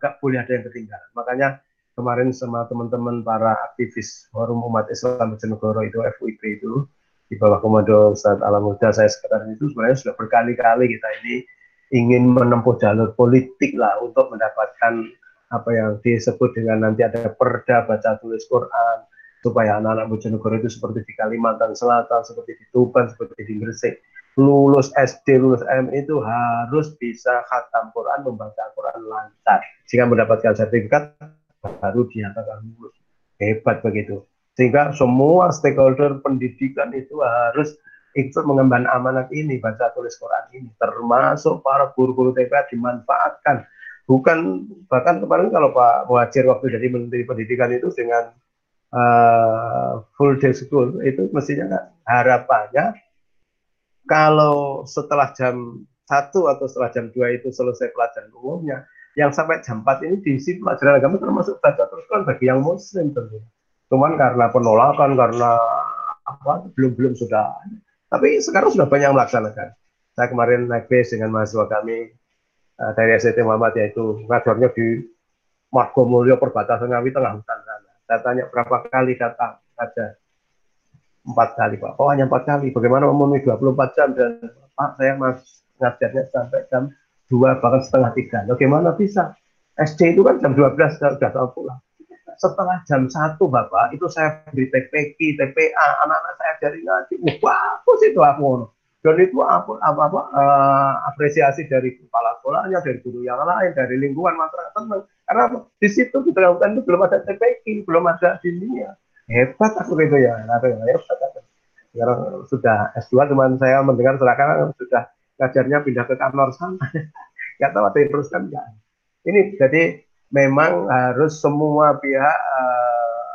nggak boleh ada yang ketinggalan. Makanya kemarin sama teman-teman para aktivis Forum Umat Islam Bojonegoro itu FUIP itu di bawah komando Ustaz Alam Muda saya sekretaris itu sebenarnya sudah berkali-kali kita ini ingin menempuh jalur politik lah untuk mendapatkan apa yang disebut dengan nanti ada perda baca tulis Quran supaya anak-anak Bojonegoro itu seperti di Kalimantan Selatan, seperti di Tuban, seperti di Gresik lulus SD, lulus M itu harus bisa khatam Quran, membaca Quran lancar. Jika mendapatkan sertifikat, baru dinyatakan lulus. Hebat begitu. Sehingga semua stakeholder pendidikan itu harus ikut mengemban amanat ini, baca tulis Quran ini, termasuk para guru-guru TK dimanfaatkan. Bukan bahkan kemarin kalau Pak Muhajir waktu jadi Menteri Pendidikan itu dengan uh, full day school itu mestinya kan harapannya kalau setelah jam satu atau setelah jam dua itu selesai pelajaran umumnya, yang sampai jam 4 ini diisi pelajaran agama termasuk baca terus kan bagi yang muslim tentunya. Cuman karena penolakan, karena apa belum belum sudah. Tapi sekarang sudah banyak melaksanakan. Saya kemarin naik bis dengan mahasiswa kami uh, dari SDT Muhammad yaitu ngajarnya di Margomulyo perbatasan Ngawi tengah hutan sana. Saya tanya berapa kali datang ada empat kali Pak. Oh hanya empat kali. Bagaimana memenuhi 24 jam dan Pak saya mas ngajarnya sampai jam dua bahkan setengah tiga. Bagaimana bisa? SD itu kan jam 12 sudah, sudah tahu pulang. Setelah jam satu Bapak, itu saya beri TPK, TPA, anak-anak saya ajari ngaji. Wah, bagus itu aku. Dan itu apa, apa, apa uh, apresiasi dari kepala sekolahnya, dari guru yang lain, dari lingkungan masyarakat teman. Karena di situ di tengah itu belum ada TPK, belum ada dunia. Hebat aku gitu ya, hebat aku. Sekarang sudah S2, teman saya mendengar sekarang sudah ngajarnya pindah ke kantor sana. Gak tahu ada teruskan enggak ini jadi memang harus semua pihak uh,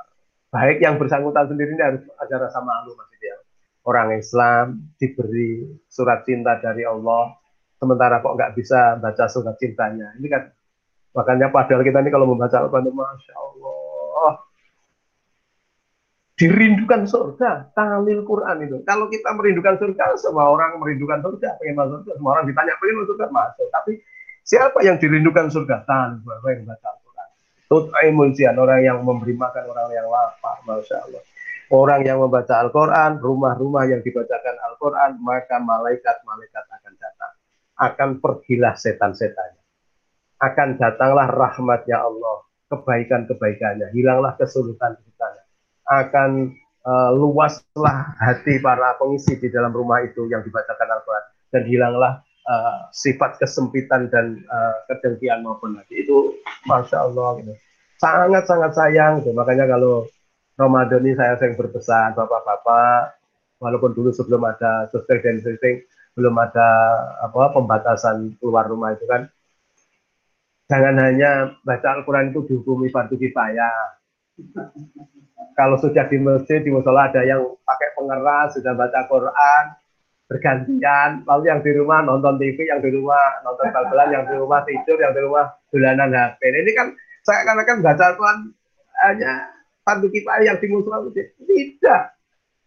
baik yang bersangkutan sendiri ini harus ada rasa malu maksudnya orang Islam diberi surat cinta dari Allah sementara kok nggak bisa baca surat cintanya. Ini kan makanya padahal kita ini kalau membaca Al-Quran masya Allah dirindukan surga talil Quran itu. Kalau kita merindukan surga semua orang merindukan surga. Pengen masuk surga? Semua orang ditanya pengen masuk surga? Masuk. Tapi Siapa yang dirindukan surga? Tanpa yang baca Al-Quran. Tut'imul orang yang memberi makan orang yang lapar. Masya Allah. Orang yang membaca Al-Quran, rumah-rumah yang dibacakan Al-Quran, maka malaikat-malaikat akan datang. Akan pergilah setan-setannya. Akan datanglah rahmatnya Allah, kebaikan-kebaikannya, hilanglah kesulitan-kesulitannya. Akan uh, luaslah hati para pengisi di dalam rumah itu yang dibacakan Al-Quran. Dan hilanglah uh, sifat kesempitan dan uh, kedengkian maupun lagi itu masya Allah gitu. sangat sangat sayang gitu. makanya kalau Ramadan ini saya sering berpesan bapak-bapak walaupun dulu sebelum ada social distancing belum ada apa pembatasan keluar rumah itu kan jangan hanya baca Al-Quran itu dihukumi fardu kifayah kalau sudah di masjid di musola ada yang pakai pengeras sudah baca Quran bergantian. Lalu yang di rumah nonton TV yang di rumah nonton bal yang di rumah tidur yang di rumah dolanan HP ini kan saya karena kan baca Al-Quran hanya fardu kita yang di musola tidak.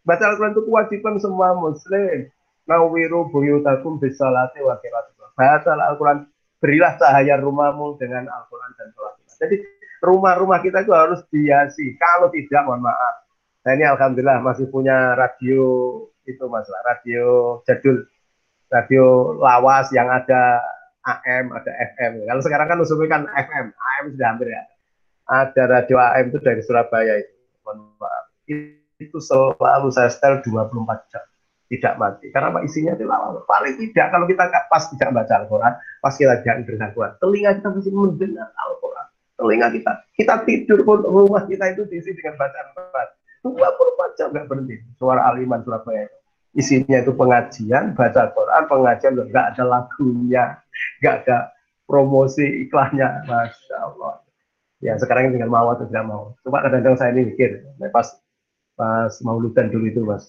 Baca Al-Quran itu kewajiban semua muslim. Nawiru buyutakum bisalati wa baca Al-Quran berilah cahaya rumahmu dengan Al-Quran dan sholat. Jadi rumah-rumah kita itu harus dihiasi. Kalau tidak mohon maaf. Saya ini alhamdulillah masih punya radio itu masalah radio jadul radio lawas yang ada AM ada FM kalau sekarang kan usulnya kan FM AM sudah hampir ya. Ada radio AM itu dari Surabaya itu. Itu selalu saya setel 24 jam. Tidak mati. Karena isinya itu lawas. Paling tidak kalau kita pas tidak baca Al-Quran pas kita jangan bersakuan telinga kita masih mendengar Al-Quran. Telinga kita. Kita tidur pun rumah kita itu diisi dengan bacaan Al-Quran. 24 jam nggak berhenti. Suara aliman Surabaya itu isinya itu pengajian, baca Quran, pengajian nggak ada lagunya, nggak ada promosi iklannya, masya Allah. Ya sekarang tinggal mau atau tidak mau. Cuma kadang-kadang saya ini mikir, pas pas mauludan dulu itu mas,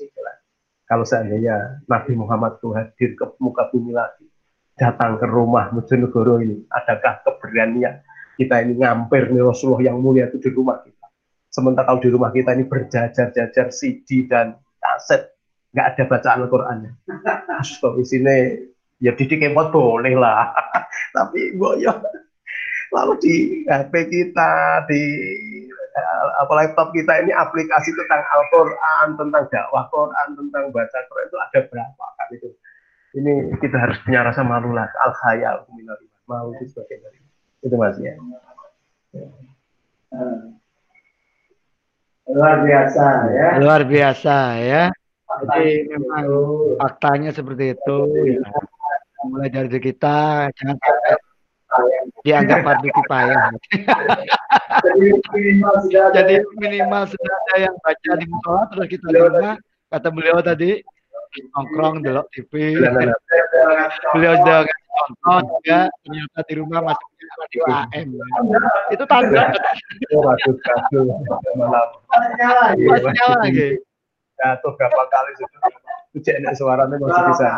kalau seandainya Nabi Muhammad itu hadir ke muka bumi lagi, datang ke rumah Mujonegoro ini, adakah keberanian kita ini ngampir nih Rasulullah yang mulia itu di rumah kita. Sementara kalau di rumah kita ini berjajar-jajar CD dan kaset nggak ada bacaan Al-Qur'annya. Astaga, isinya ya didik kemot boleh lah. Tapi boyo lalu di HP kita, di eh, apa laptop kita ini aplikasi tentang Al-Qur'an, tentang dakwah Quran, tentang baca Quran itu ada berapa kan itu. Ini kita harus punya rasa malu lah, al-khayal, malu itu sebagai dari itu mas ya. Luar biasa ya. Luar biasa ya. Jadi memang faktanya seperti itu. Ya. Mulai dari kita jangan dianggap fardu kifayah. Jadi minimal sudah ada yang baca di musola terus kita lihat kata beliau tadi nongkrong delok TV. beliau sudah nonton juga ternyata di rumah masih radio AM. Itu tanda. Masih nyala lagi jatuh berapa kali sudah Ucap enak suaranya masih bisa.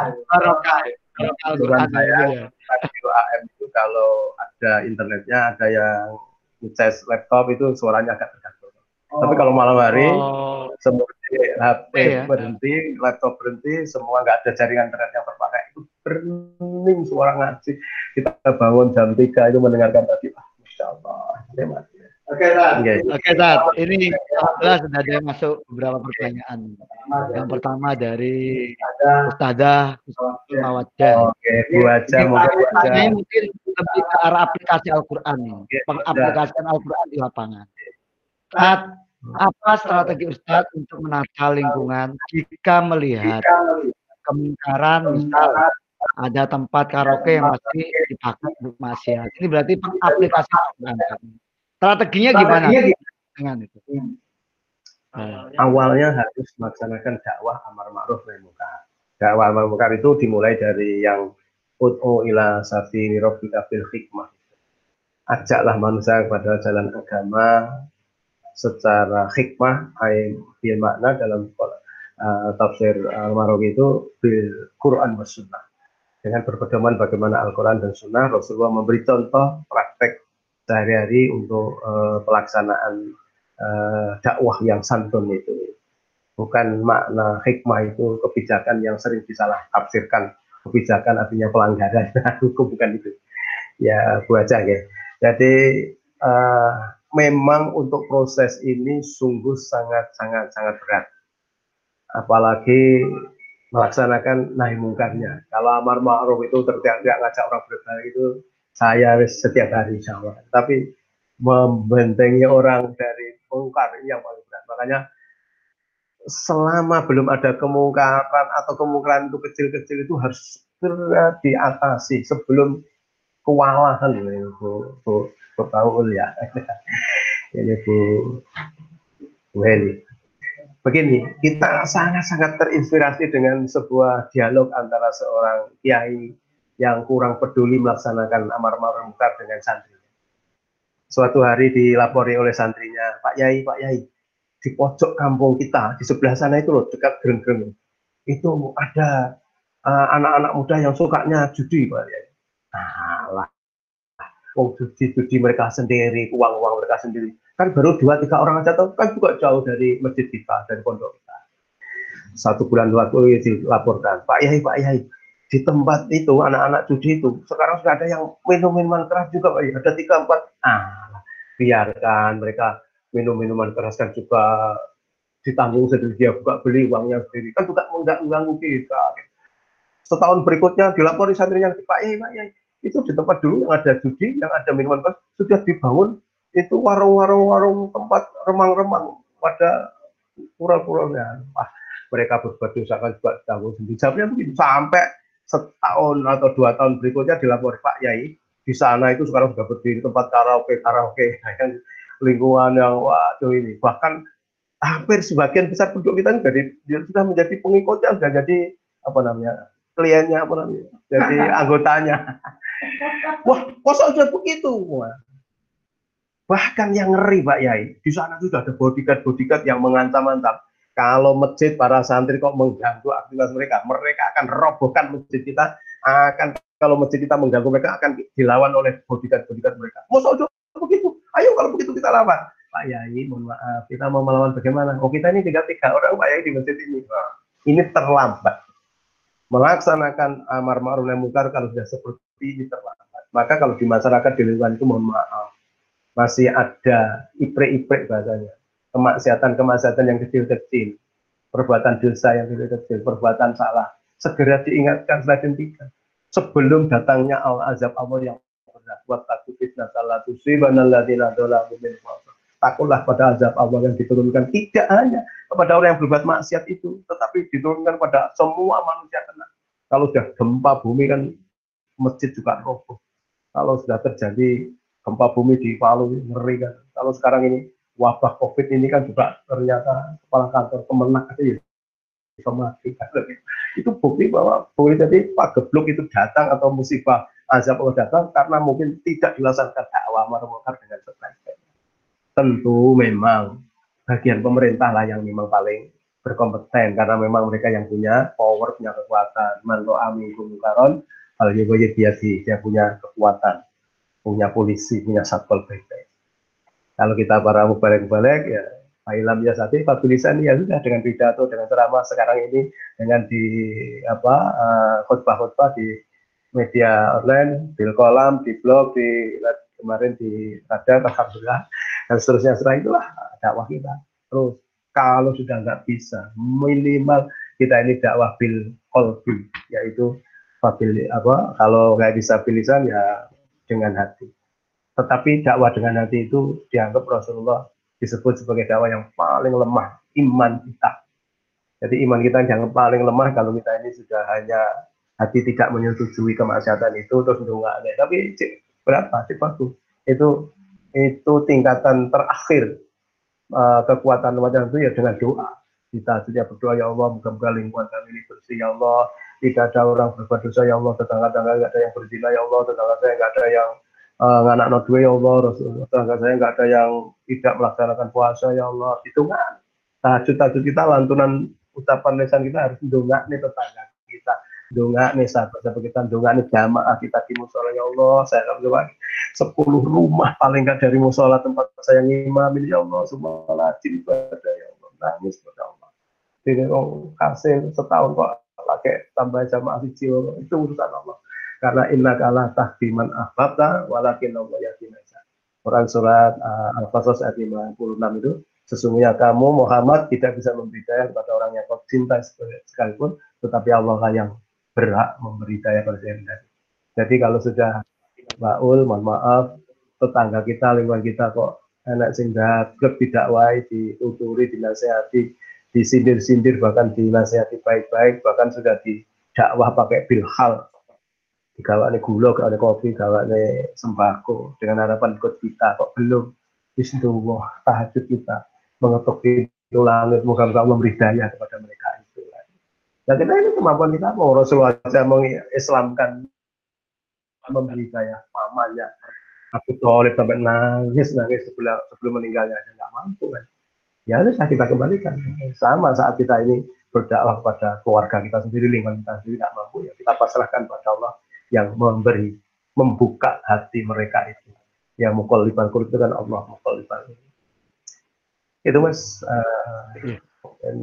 Aturan saya radio AM itu kalau ada internetnya ada yang ngecas laptop itu suaranya agak terganggu. Oh. Tapi kalau malam hari oh. semua HP ya? berhenti, laptop berhenti, semua nggak ada jaringan internet yang terpakai itu bening suara ngaji. Kita bangun jam 3 itu mendengarkan tadi, ah, masya Allah, hebat. Oke, Tat. Oke, Tat. Ini alhamdulillah sudah ada masuk beberapa pertanyaan. Yang pertama dari Ustazah Mawadah. Oke, Bu Aja mungkin mungkin lebih ke arah aplikasi Al-Qur'an nih. Pengaplikasian Al-Qur'an di lapangan. Tat, apa strategi Ustadz untuk menata lingkungan jika melihat kemungkaran misal ada tempat karaoke yang masih dipakai untuk maksiat. Ini berarti aplikasi Al-Qur'an. Strateginya gimana dengan itu? Uh, awalnya harus melaksanakan dakwah amar ma'ruf nahi munkar. Dakwah amar munkar itu dimulai dari yang ud'u ila safi rabbika bil hikmah. Ajaklah manusia kepada jalan agama secara hikmah, ay bil makna dalam uh, tafsir al-Marawi itu bil Quran was sunnah. Dengan berpedoman bagaimana Al-Quran dan Sunnah, Rasulullah memberi contoh praktek sehari-hari untuk uh, pelaksanaan uh, dakwah yang santun itu. Bukan makna hikmah itu kebijakan yang sering disalah tafsirkan. Kebijakan artinya pelanggaran hukum bukan itu. Ya, bu aja ya. Jadi uh, memang untuk proses ini sungguh sangat sangat sangat berat. Apalagi melaksanakan nahi mungkarnya. Kalau amar ma'ruf itu tertiak-tiak ngajak orang berbalik itu saya setiap hari Allah. Tapi membentengi orang dari mungkar ini yang paling berat. Makanya selama belum ada kemungkaran atau kemungkaran itu kecil-kecil itu harus segera diatasi sebelum kewalahan ini Bu, Bu, Bu Paul ya. ini Bu, Bu Heli. Begini, kita sangat-sangat terinspirasi dengan sebuah dialog antara seorang kiai yang kurang peduli melaksanakan amar ma'ruf munkar dengan santri. Suatu hari dilapori oleh santrinya, Pak Yai, Pak Yai, di pojok kampung kita, di sebelah sana itu loh, dekat gereng-gereng, itu ada eh, anak-anak uh, muda yang sukanya judi, Pak Yai. Alah, oh judi-judi mereka sendiri, uang-uang mereka sendiri. Kan baru dua tiga orang aja tuh, kan juga jauh dari masjid kita, dari pondok kita. Satu bulan waktu dilaporkan, Pak Yai, Pak Yai, di tempat itu anak-anak judi itu sekarang sudah ada yang minum minuman keras juga Pak. ada tiga empat. Ah biarkan mereka minum minuman keras kan juga ditanggung sendiri. Dia buka beli uangnya sendiri. Kan juga mengganggu kita. Setahun berikutnya dilapori santrinya Pak Yai Pak Yai. Itu di tempat dulu yang ada judi yang ada minuman keras sudah dibangun. Itu warung-warung warung tempat remang-remang pada pura-puranya wah mereka berbuat dosa kan juga ditanggung sendiri. Jawabnya begitu sampai setahun atau dua tahun berikutnya dilapor Pak Yai di sana itu sekarang sudah berdiri tempat karaoke karaoke yang lingkungan yang waduh ini. Bahkan hampir sebagian besar penduduk kita jadi sudah menjadi pengikutnya sudah jadi apa namanya kliennya apa namanya jadi anggotanya. Wah kok sudah begitu? Bahkan yang ngeri Pak Yai di sana sudah ada bodyguard bodyguard yang mengancam-ancam kalau masjid para santri kok mengganggu aktivitas mereka, mereka akan robohkan masjid kita, akan kalau masjid kita mengganggu mereka akan dilawan oleh bodyguard-bodyguard mereka. Mau begitu? Ayo kalau begitu kita lawan. Pak Yai, mohon maaf, kita mau melawan bagaimana? Oh kita ini tiga-tiga orang Pak Yai di masjid ini. Ini terlambat. Melaksanakan amar ma'ruf nahi munkar kalau sudah seperti ini terlambat. Maka kalau di masyarakat di lingkungan itu mohon maaf, masih ada ipre-ipre bahasanya kemaksiatan-kemaksiatan yang kecil-kecil, perbuatan dosa yang kecil-kecil, perbuatan salah, segera diingatkan setelah dihentikan. Sebelum datangnya Allah azab Allah yang berat. Buat takut fitnah salah tusiban alladzina dzalamu Takutlah pada azab Allah yang diturunkan tidak hanya kepada orang yang berbuat maksiat itu, tetapi diturunkan pada semua manusia kena. Kalau sudah gempa bumi kan masjid juga roboh. Kalau sudah terjadi gempa bumi di Palu ngeri kan. Kalau sekarang ini wabah COVID ini kan juga ternyata kepala kantor kemenak aja ya bisa. Itu bukti bahwa boleh jadi Pak Geblok itu datang atau musibah azab Allah datang karena mungkin tidak dilaksanakan dakwah marmukar dengan sebaik Tentu memang bagian pemerintah lah yang memang paling berkompeten karena memang mereka yang punya power, punya kekuatan. Manto amin kumkaron, hal dia dia punya kekuatan, punya polisi, punya satpol pp kalau kita para mubalek-mubalek ya Ailam ya satu Fabilisan ya sudah dengan pidato dengan ceramah sekarang ini dengan di apa uh, khutbah-khutbah di media online, di kolam, di blog, di kemarin di radar, alhamdulillah dan seterusnya setelah itulah dakwah kita. Terus kalau sudah nggak bisa minimal kita ini dakwah bil kolbi yaitu bil apa kalau nggak bisa bilisan ya dengan hati tetapi dakwah dengan hati itu dianggap Rasulullah disebut sebagai dakwah yang paling lemah iman kita. Jadi iman kita yang paling lemah kalau kita ini sudah hanya hati tidak menyetujui kemaksiatan itu terus nggak tapi berapa? Sih bagus itu itu tingkatan terakhir uh, kekuatan wajah itu ya dengan doa. Kita setiap berdoa ya Allah moga-moga lingkungan kami ini bersih ya Allah. Tidak ada orang berbuat dosa ya Allah. Tetangga-tetangga nggak ada yang berzina ya Allah. Tetangga saya nggak ada yang uh, nganak no ya Allah tetangga saya nggak ada yang tidak melaksanakan puasa ya Allah. Itu kan tahajud-tahajud kita lantunan ucapan lisan kita harus dongak nih tetangga kita. Dongak nih sahabat-sahabat kita dongak nih jamaah kita di musola ya Allah. Saya akan coba sepuluh rumah paling nggak dari musola tempat saya ngimam ya Allah. Semua rajin pada ya Allah. Nangis pada Allah. Jadi oh, kasih setahun kok pakai tambah jamaah kecil itu urusan Allah karena inna kalah tahdiman ahbabta walakin Allah yakin Quran surat uh, Al-Qasas ayat 56 itu sesungguhnya kamu Muhammad tidak bisa memberi daya kepada orang yang kau cinta sekalipun tetapi Allah lah yang berhak memberi daya pada saya Jadi kalau sudah Baul, mohon maaf, tetangga kita, lingkungan kita kok anak sing klub tidak wae dituturi, dinasehati, disindir-sindir, bahkan dinasehati baik-baik, bahkan sudah didakwah pakai bilhal. Digawane gula, gawane kopi, gawane sembako. Dengan harapan ikut kita kok belum. Bismillah, tahajud kita mengetuk pintu langit, moga-moga Allah memberi daya kepada mereka Nah kita ini kemampuan kita mau Rasulullah saya mengislamkan. Memberi saya pamannya aku tolip sampai nangis nangis sebelum sebelum meninggalnya. Aja nggak mampu kan? Ya harus kita kembalikan. Sama saat kita ini berdakwah pada keluarga kita sendiri lingkungan kita sendiri nggak mampu ya. Kita pasrahkan pada Allah yang memberi membuka hati mereka itu. Yang mukul liban itu kan Allah mukul liban itu mas. Uh, dan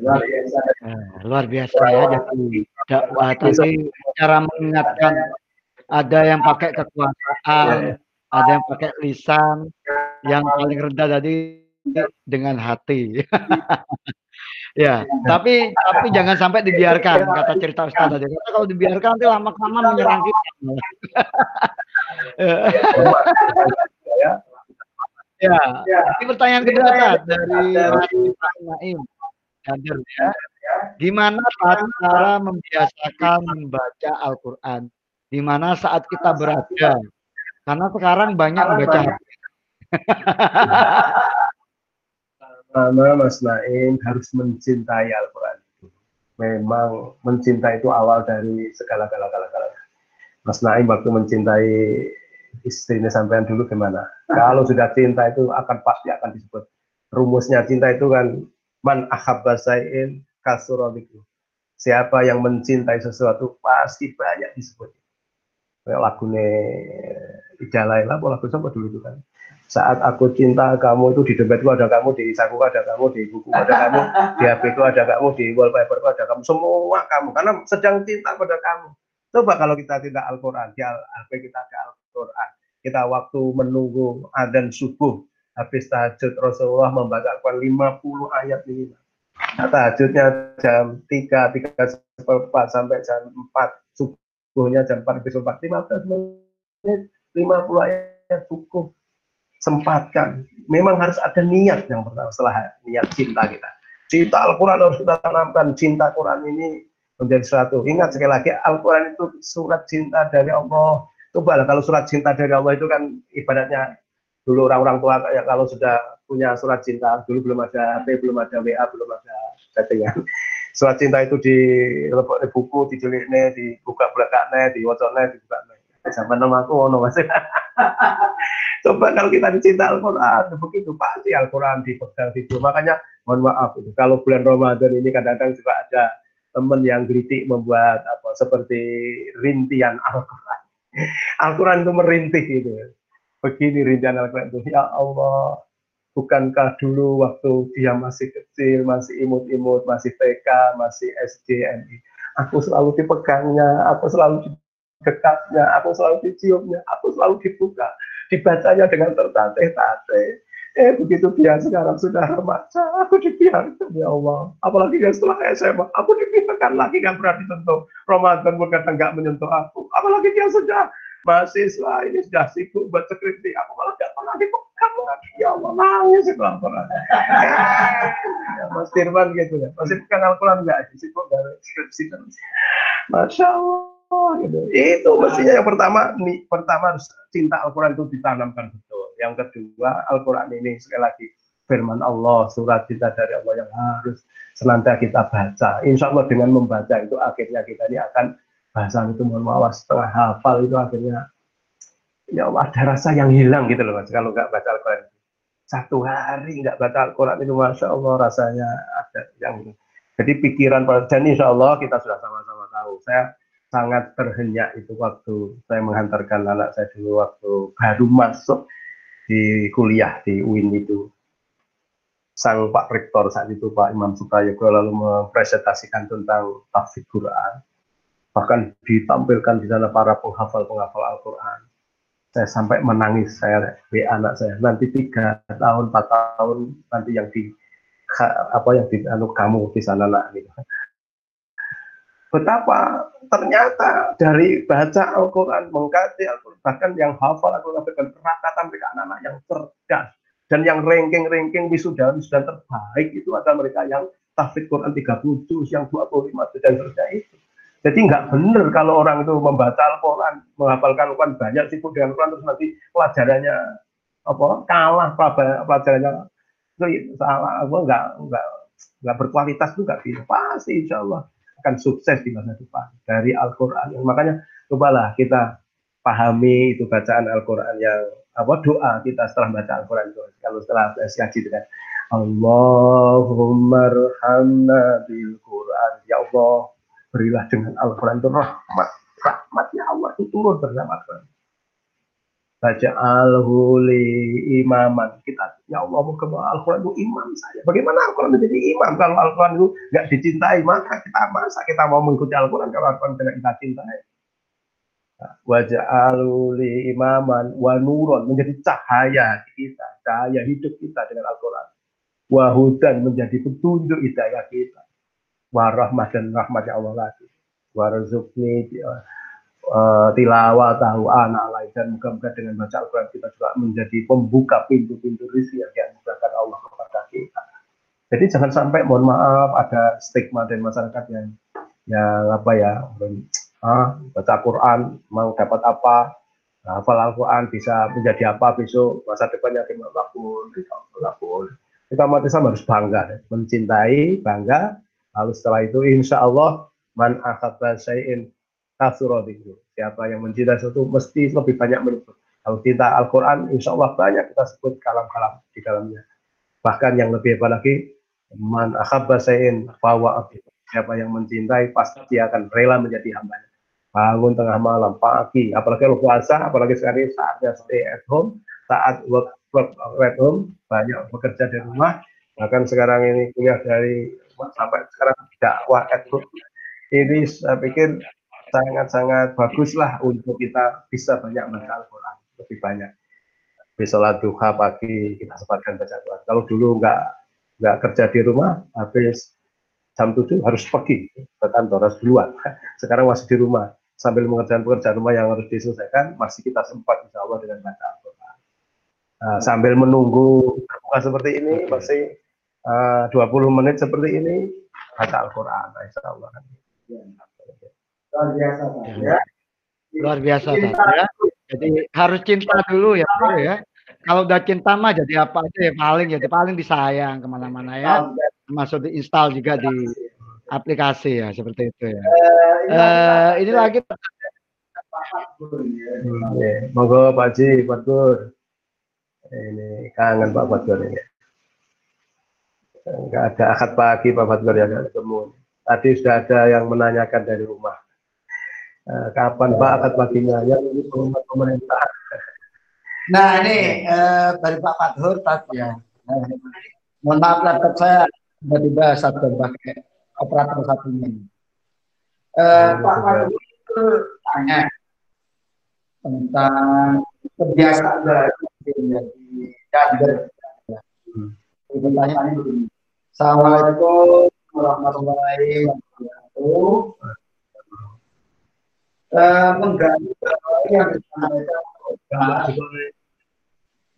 luar biasa. Nah, luar biasa ya jadi dakwah tadi cara mengingatkan. Ada yang pakai kekuasaan, ada yang pakai lisan, yang paling rendah tadi dengan hati. ya, tapi tapi jangan sampai dibiarkan kata cerita Ustaz tadi. Karena kalau dibiarkan nanti lama-lama menyerang kita. ya, ini pertanyaan kedua dari Naim hadir ya. Gimana cara membiasakan membaca Al-Quran? Di mana saat kita berada? Karena sekarang banyak membaca Pertama Mas Naim harus mencintai Al-Quran. Memang mencintai itu awal dari segala gala gala gala. Mas Naim waktu mencintai istrinya sampean dulu gimana? Kalau sudah cinta itu akan pasti akan disebut rumusnya cinta itu kan Man ahabba sayin. Siapa yang mencintai sesuatu pasti banyak disebut. Kayak lagune Ida lah, lagu siapa dulu itu kan. Saat aku cinta kamu itu di dompetku ada kamu, di saku ada kamu, di buku ada kamu, di HP ku ada kamu, di wallpaper ku ada kamu, semua kamu. Karena sedang cinta pada kamu. Coba kalau kita tidak Al-Quran, di HP kita ada Al-Quran. Kita waktu menunggu adzan subuh, habis tahajud Rasulullah membaca Al-Quran 50 ayat ini. Nah, tahajudnya jam 3, 3 seperempat sampai jam 4, subuhnya jam 4 lebih 4, 15 menit, 50 ayat cukup. Sempatkan. Memang harus ada niat yang pertama setelah niat cinta kita. Cinta Al-Quran harus kita tanamkan. Cinta Quran ini menjadi suatu. Ingat sekali lagi, Al-Quran itu surat cinta dari Allah. Coba lah kalau surat cinta dari Allah itu kan ibadatnya dulu orang-orang tua kayak kalau sudah punya surat cinta dulu belum ada HP belum ada WA belum ada chattingan surat cinta itu di di buku di dibuka belakangnya di nih dibuka zaman nama aku ono masih coba kalau kita dicinta Al-Quran begitu pasti Al-Quran dipegang itu makanya mohon maaf itu. Kalau bulan Ramadan ini kadang-kadang juga ada teman yang kritik membuat apa seperti rintian Al-Quran. Al-Quran itu merintih gitu begini rencana Al-Quran itu, ya Allah, bukankah dulu waktu dia masih kecil, masih imut-imut, masih TK, masih SD, MI, aku selalu dipegangnya, aku selalu dekatnya, aku selalu diciumnya, aku selalu dibuka, dibacanya dengan tertatih-tatih. Eh begitu dia sekarang sudah remaja, aku dibiarkan ya Allah. Apalagi dia setelah SMA, aku dibiarkan lagi nggak berani sentuh. Ramadan kadang nggak menyentuh aku. Apalagi dia sudah mahasiswa ini sudah sibuk buat skripsi. Aku malah nggak pernah dipegang lagi. Ya Allah nangis itu Al-Quran. ya, Mas Firman gitu ya. Masih bukan Al-Quran nggak sibuk dari skripsi terus. Masya Allah gitu. Itu mestinya yang pertama nih pertama harus cinta Al-Quran itu ditanamkan betul yang kedua, Al-Quran ini sekali lagi firman Allah, surat kita dari Allah yang harus senantiasa kita baca. Insya Allah dengan membaca itu akhirnya kita ini akan bahasa itu mohon maaf setengah hafal itu akhirnya ya Allah, ada rasa yang hilang gitu loh mas kalau nggak baca Al-Quran. Satu hari nggak baca Al-Quran itu masya Allah rasanya ada yang jadi pikiran dan insya Allah kita sudah sama-sama tahu. Saya sangat terhenyak itu waktu saya menghantarkan anak saya dulu waktu baru masuk di kuliah di UIN itu. Sang Pak Rektor saat itu Pak Imam Suprayogo lalu mempresentasikan tentang tafsir Quran. Bahkan ditampilkan di sana para penghafal penghafal Al-Quran. Saya sampai menangis saya di anak saya. Nanti tiga tahun empat tahun nanti yang di apa yang di anu kamu di sana nak gitu betapa ternyata dari baca Al-Quran, mengkaji Al-Quran, bahkan yang hafal Al-Quran dengan kerakatan mereka anak-anak yang cerdas dan yang ranking-ranking wisuda wisuda terbaik itu adalah mereka yang tahfidz Quran 30 juz, yang 25 juz dan seterusnya itu. Jadi nggak benar kalau orang itu membaca Al-Quran, menghafalkan Al-Quran banyak sibuk dengan Al-Quran terus nanti pelajarannya apa kalah pelajarannya itu salah apa nggak nggak nggak berkualitas juga bisa pasti insya Allah akan sukses di masa depan dari Al-Quran. Makanya cobalah kita pahami itu bacaan Al-Quran yang apa doa kita setelah baca Al-Quran itu. Kalau setelah kaji dengan Allahumma rhamna bil Quran. Ya Allah, berilah dengan Al-Quran itu rahmat. Rahmatnya Allah itu turun bersama Al-Quran baca al-huli imaman. Kita ya Allah mau Al-Quran itu imam saya. Bagaimana Al-Quran menjadi imam kalau Al-Quran itu nggak dicintai maka kita masa kita mau mengikuti Al-Quran kalau Al-Quran tidak kita cintai? Wajah aluli imaman wa nuron menjadi cahaya kita cahaya hidup kita dengan Al-Quran. Wahudan menjadi petunjuk hidayah kita. Warahmat dan rahmatnya Allah lagi. Warzukni uh, tilawah tahu anak lain dan moga-moga dengan baca Al-Quran kita juga menjadi pembuka pintu-pintu rezeki yang dianugerahkan Allah kepada kita. Jadi jangan sampai mohon maaf ada stigma dari masyarakat yang yang apa ya ah, baca Quran mau dapat apa hafal Al-Quran bisa menjadi apa besok masa depannya gimana pun pun kita umat Islam harus bangga mencintai bangga lalu setelah itu insya Allah man syai'in kasuro Siapa yang mencintai sesuatu mesti lebih banyak menyebut. Kalau cinta Al-Quran, insya Allah banyak kita sebut kalam-kalam di dalamnya. Bahkan yang lebih hebat lagi, man akhabba sayin fawa Siapa yang mencintai pasti dia akan rela menjadi hamba. Bangun tengah malam, pagi, apalagi kalau puasa, apalagi sekarang saatnya stay at home, saat work, work at home, banyak bekerja di rumah, bahkan sekarang ini kuliah dari sampai sekarang dakwah at home. Ini saya pikir sangat-sangat baguslah untuk kita bisa banyak baca Al-Quran lebih banyak. Bisa sholat duha pagi kita sempatkan baca Al-Quran. Kalau dulu nggak nggak kerja di rumah, habis jam 7 harus pergi ke kantor harus duluan. Sekarang masih di rumah sambil mengerjakan pekerjaan rumah yang harus diselesaikan, masih kita sempat insya Allah dengan baca Al-Quran. Nah, sambil menunggu buka seperti ini, masih uh, 20 menit seperti ini, baca Al-Quran, insya Allah. Ya. Luar biasa, Pak. Ya. Luar biasa, Pak. Ya. Jadi harus cinta dulu ya, Pak ya. Kalau udah cinta mah jadi apa aja ya paling jadi paling disayang ke mana-mana ya. Masuk diinstal juga di aplikasi ya seperti itu ya. Uh, ini lagi Hmm, ya. Monggo Pak Ji, Pak Gur. Ini kangen Pak Fatur ini. Enggak ada akad pagi Pak Fatur ya ketemu. Tadi sudah ada yang menanyakan dari rumah. Eh, kapan Pak akad baginya ya ini pengumuman pemerintah. Nah ini eh, dari Pak Fathur tadi ya. Eh, mohon maaf laptop saya tiba-tiba satu pakai operator satunya. Eh, oh, Pak Fathur tanya tentang kebiasaan baru menjadi kader. Hmm. Pertanyaannya begini. Assalamualaikum warahmatullahi wabarakatuh. Uh, mengganggu yang disampaikan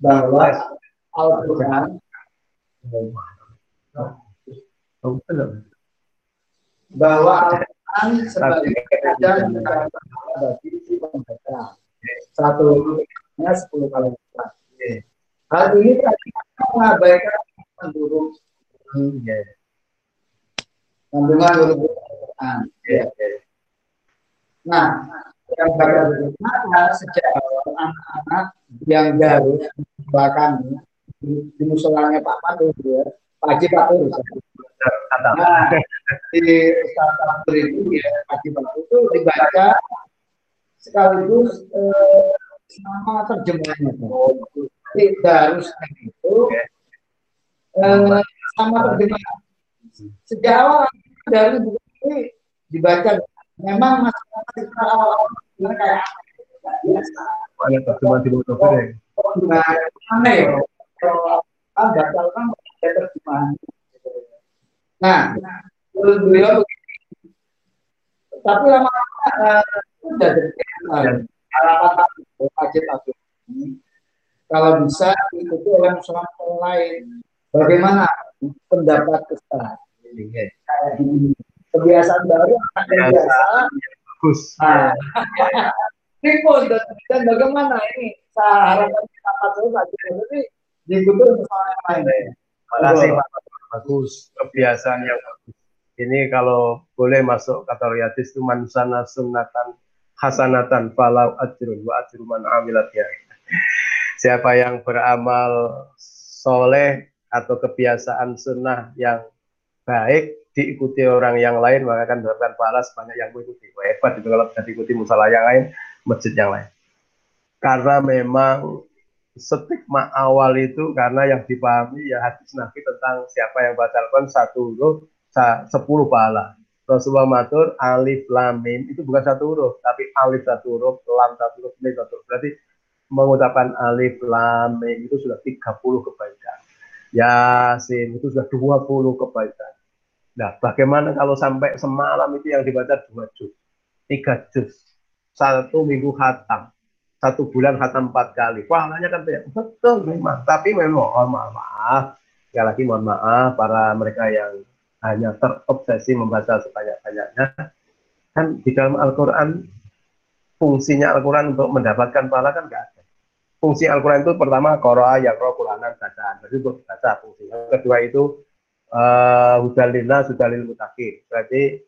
bahwa Al-Quran bahwa Al-Quran sebagai ajaran bagi si pembaca satu nya sepuluh kali lipat. Hal ini tadi mengabaikan penduduk kandungan huruf Quran. Nah, yang bagaimana sejak awal anak-anak yang baru bahkan di, di musolanya Pak Patu ya, Pak Haji Patu Nah, di Ustaz Patu itu ya, Pak Haji Patu itu dibaca sekaligus eh, nama terjemahannya. Jadi harus itu eh, sama terjemahan. Sejak awal dari buku ini dibaca memang masyarakat kita awal-awal kayak biasa. Di Nah, aneh ya. Kalau batalkan terjemahan. Nah, beliau tapi lama-lama sudah jadi harapan wajib aku kalau bisa ikuti oleh masyarakat lain bagaimana pendapat Ustaz kebiasaan baru akan biasa bagus. Nah, dan, dan bagaimana ini? Saya harapan apa terus aja tapi diikuti bersama yang lain. Terima kasih bagus. Kebiasaan yang bagus. Ini kalau boleh masuk kata riatis itu mansana sunnatan hasanatan falau ajrun wa ajru man amilat ya. Siapa yang beramal soleh atau kebiasaan sunnah yang baik diikuti orang yang lain maka akan mendapatkan pahala sebanyak yang mengikuti. Wah, hebat itu kalau bisa diikuti musalah yang lain, masjid yang lain. Karena memang stigma awal itu karena yang dipahami ya hadis Nabi tentang siapa yang baca Al-Quran satu huruf sepuluh pahala. Rasulullah matur alif lam mim itu bukan satu huruf, tapi alif satu huruf, lam satu huruf, mim satu huruf. Berarti mengucapkan alif lam mim itu sudah 30 kebaikan. Yasin itu sudah 20 kebaikan. Nah, bagaimana kalau sampai semalam itu yang dibaca dua juz, tiga juz, satu minggu hatam, satu bulan hatam empat kali. Pahalanya kan tidak betul memang. Tapi memang oh, maaf, maaf. Sekali lagi mohon maaf para mereka yang hanya terobsesi membaca sebanyak-banyaknya. Kan di dalam Al-Quran, fungsinya Al-Quran untuk mendapatkan pahala kan nggak ada. Fungsi Al-Quran itu pertama, koroa, yang roh, Quranan, bacaan. Berarti untuk baca fungsi. Yang kedua itu, uh, hudalina, hudalil mutakin. Berarti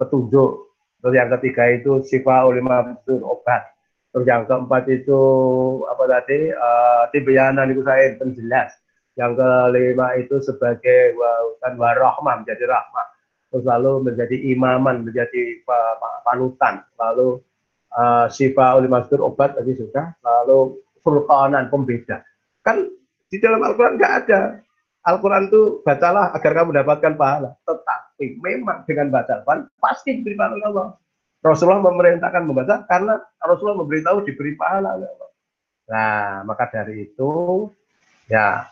petunjuk. Terus yang ketiga itu, sifa ulima obat. Terus yang keempat itu, apa tadi, uh, tibayanan itu saya penjelas yang kelima itu sebagai dan warahmah menjadi rahmah. Terus lalu menjadi imaman, menjadi panutan. Lalu uh, syifa ulimastur obat tadi sudah. Lalu furqanan pembeda. Kan di dalam Al-Quran nggak ada. Al-Quran itu bacalah agar kamu mendapatkan pahala. Tetapi memang dengan baca Al-Quran pasti diberi pahala Allah. Rasulullah memerintahkan membaca karena Rasulullah memberitahu diberi pahala Allah. Nah, maka dari itu ya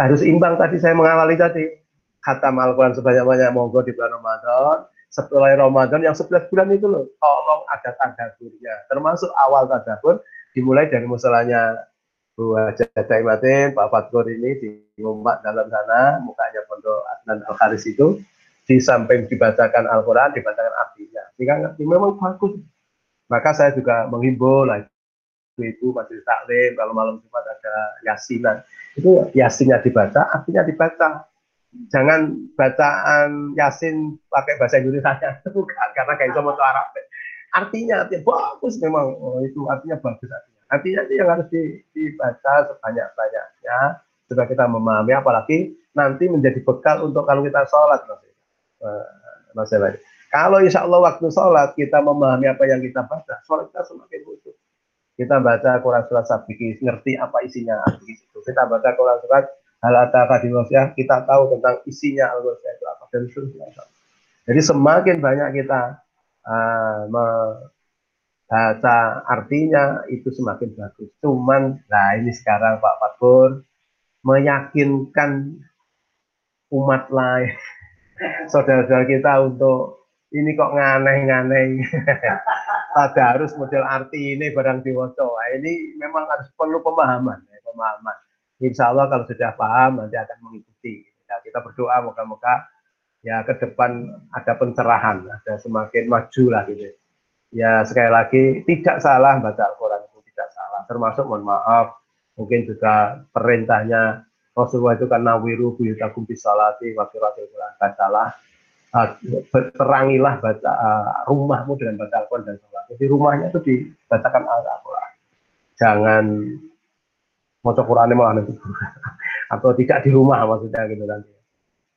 harus imbang tadi saya mengawali tadi khatam Al-Quran sebanyak-banyak monggo di bulan Ramadan setelah Ramadan yang 11 bulan itu loh tolong ada tadaburnya termasuk awal tadabur dimulai dari musolanya Bu Jada Imatin, Pak Fatkur ini di rumah dalam sana, mukanya pondok Adnan al itu, di samping dibacakan Al-Quran, dibacakan artinya. Sehingga memang bagus. Maka saya juga menghimbau lah, ibu masih taklim, kalau malam Jumat ada yasinan itu yasinnya dibaca, artinya dibaca. Jangan bacaan yasin pakai bahasa Indonesia, bukan karena kayak sama Arab. Artinya, artinya bagus memang, oh, itu artinya bagus artinya. Itu yang harus dibaca sebanyak-banyaknya supaya kita memahami, apalagi nanti menjadi bekal untuk kalau kita sholat, Mas Mas Kalau insya Allah waktu sholat kita memahami apa yang kita baca, sholat kita semakin khusyuk. Kita baca Quran surat Sabikis, ngerti apa isinya itu. Kita baca Quran surat Hal Ataka kita tahu tentang isinya al itu apa dan. Jadi semakin banyak kita uh, baca artinya itu semakin bagus. Cuman, nah ini sekarang Pak Fatur meyakinkan umat lain, saudara-saudara kita untuk ini kok nganeh-nganeh. Pada harus model arti ini barang diwaca. Nah, ini memang harus perlu pemahaman, ya, pemahaman. Insya Allah kalau sudah paham nanti akan mengikuti. Ya, kita berdoa moga-moga ya ke depan ada pencerahan, ada semakin maju lah gitu ya sekali lagi tidak salah baca Al-Quran itu tidak salah termasuk mohon maaf mungkin juga perintahnya Rasulullah itu karena wiru buyutakum bisalati wa qiraatil Quran bacalah uh, terangilah baca uh, rumahmu dengan baca Al-Quran dan salat. Jadi rumahnya itu dibacakan Al-Quran. Jangan mau Quran malah nanti atau tidak di rumah maksudnya gitu nanti.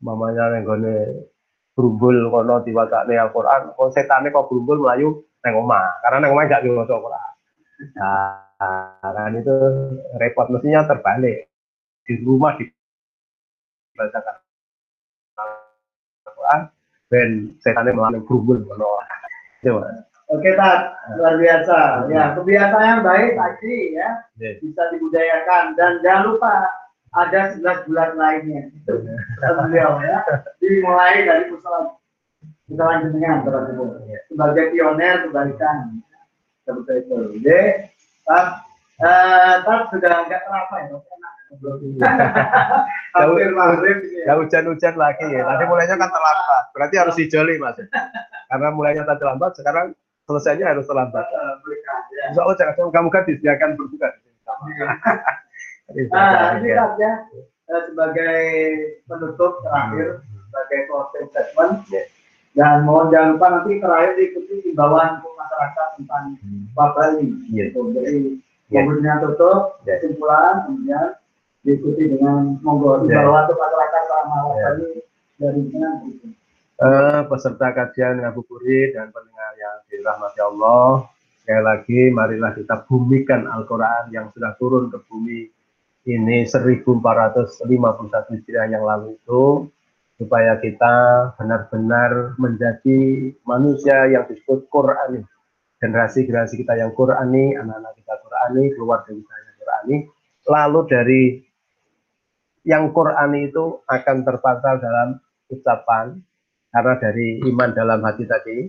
Mamanya yang gone berumbul kono diwacane Al-Quran, kok kok berumbul melayu neng omah karena neng omah gak diwaca Quran nah kan itu repot mestinya terbalik. Di rumah dibacakan Quran dan setannya melalui berubul coba Oke, Tat, luar biasa. Ya, kebiasaan yang baik tadi ya yeah. bisa dibudayakan. Dan jangan lupa ada 11 bulan lainnya. Itu beliau ya. Dimulai dari musola kita lanjutkan teman-teman sebagai pioner kebaikan seperti itu jadi tak uh, tak sudah enggak terapa ya Hampir maghrib ya hujan-hujan lagi ya. Nanti mulainya kan terlambat. Berarti harus dijoli mas. Karena mulainya tak terlambat, sekarang selesainya harus terlambat. Insya Allah jangan kamu kan disediakan berbuka. Nah, ini ya sebagai penutup terakhir sebagai closing statement. Dan mohon jangan lupa nanti terakhir diikuti imbauan untuk masyarakat tentang wabah ini. Gitu. Jadi yeah. tutup, yeah. kesimpulan, kemudian diikuti dengan monggo imbauan untuk masyarakat selama wabah ini dari mana gitu. Uh, peserta kajian ngabuburit dan pendengar yang dirahmati Allah, sekali lagi marilah kita bumikan Al-Quran yang sudah turun ke bumi ini 1451 Hijriah yang lalu itu supaya kita benar-benar menjadi manusia yang disebut Qurani. Generasi-generasi kita yang Qurani, anak-anak kita Qurani, keluarga kita yang Qurani. Lalu dari yang Qurani itu akan terpantal dalam ucapan, karena dari iman dalam hati tadi,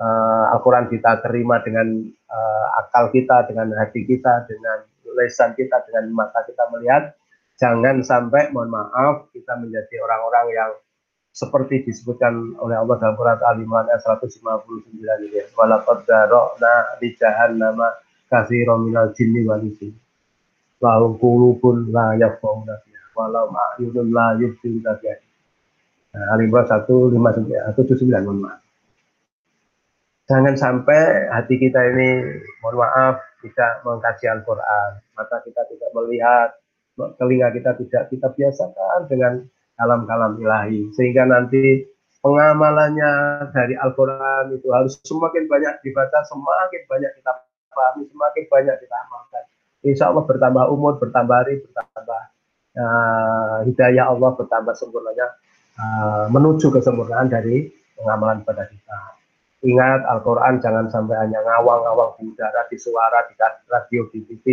uh, Al-Quran kita terima dengan uh, akal kita, dengan hati kita, dengan lesan kita, dengan mata kita melihat, jangan sampai mohon maaf kita menjadi orang-orang yang seperti disebutkan oleh Allah dalam Quran Al-Imran ayat 159 ini. Walaqad darokna di jahannama katsira minal jinni wal insi. Lahum qulubun la yafqahuna biha walau a'yunun la yubsiruna biha. Nah, Al-Imran 159 mohon maaf. Jangan sampai hati kita ini, mohon maaf, tidak mengkaji Al-Quran. Mata kita tidak melihat, telinga kita tidak kita biasakan dengan kalam-kalam ilahi. Sehingga nanti pengamalannya dari Al-Quran itu harus semakin banyak dibaca, semakin banyak kita pahami, semakin banyak kita amalkan. Insya Allah bertambah umur, bertambah hari, bertambah uh, hidayah Allah, bertambah sempurnanya uh, menuju kesempurnaan dari pengamalan pada kita. Ingat Al-Quran jangan sampai hanya ngawang-ngawang di udara, di suara, di radio, di TV,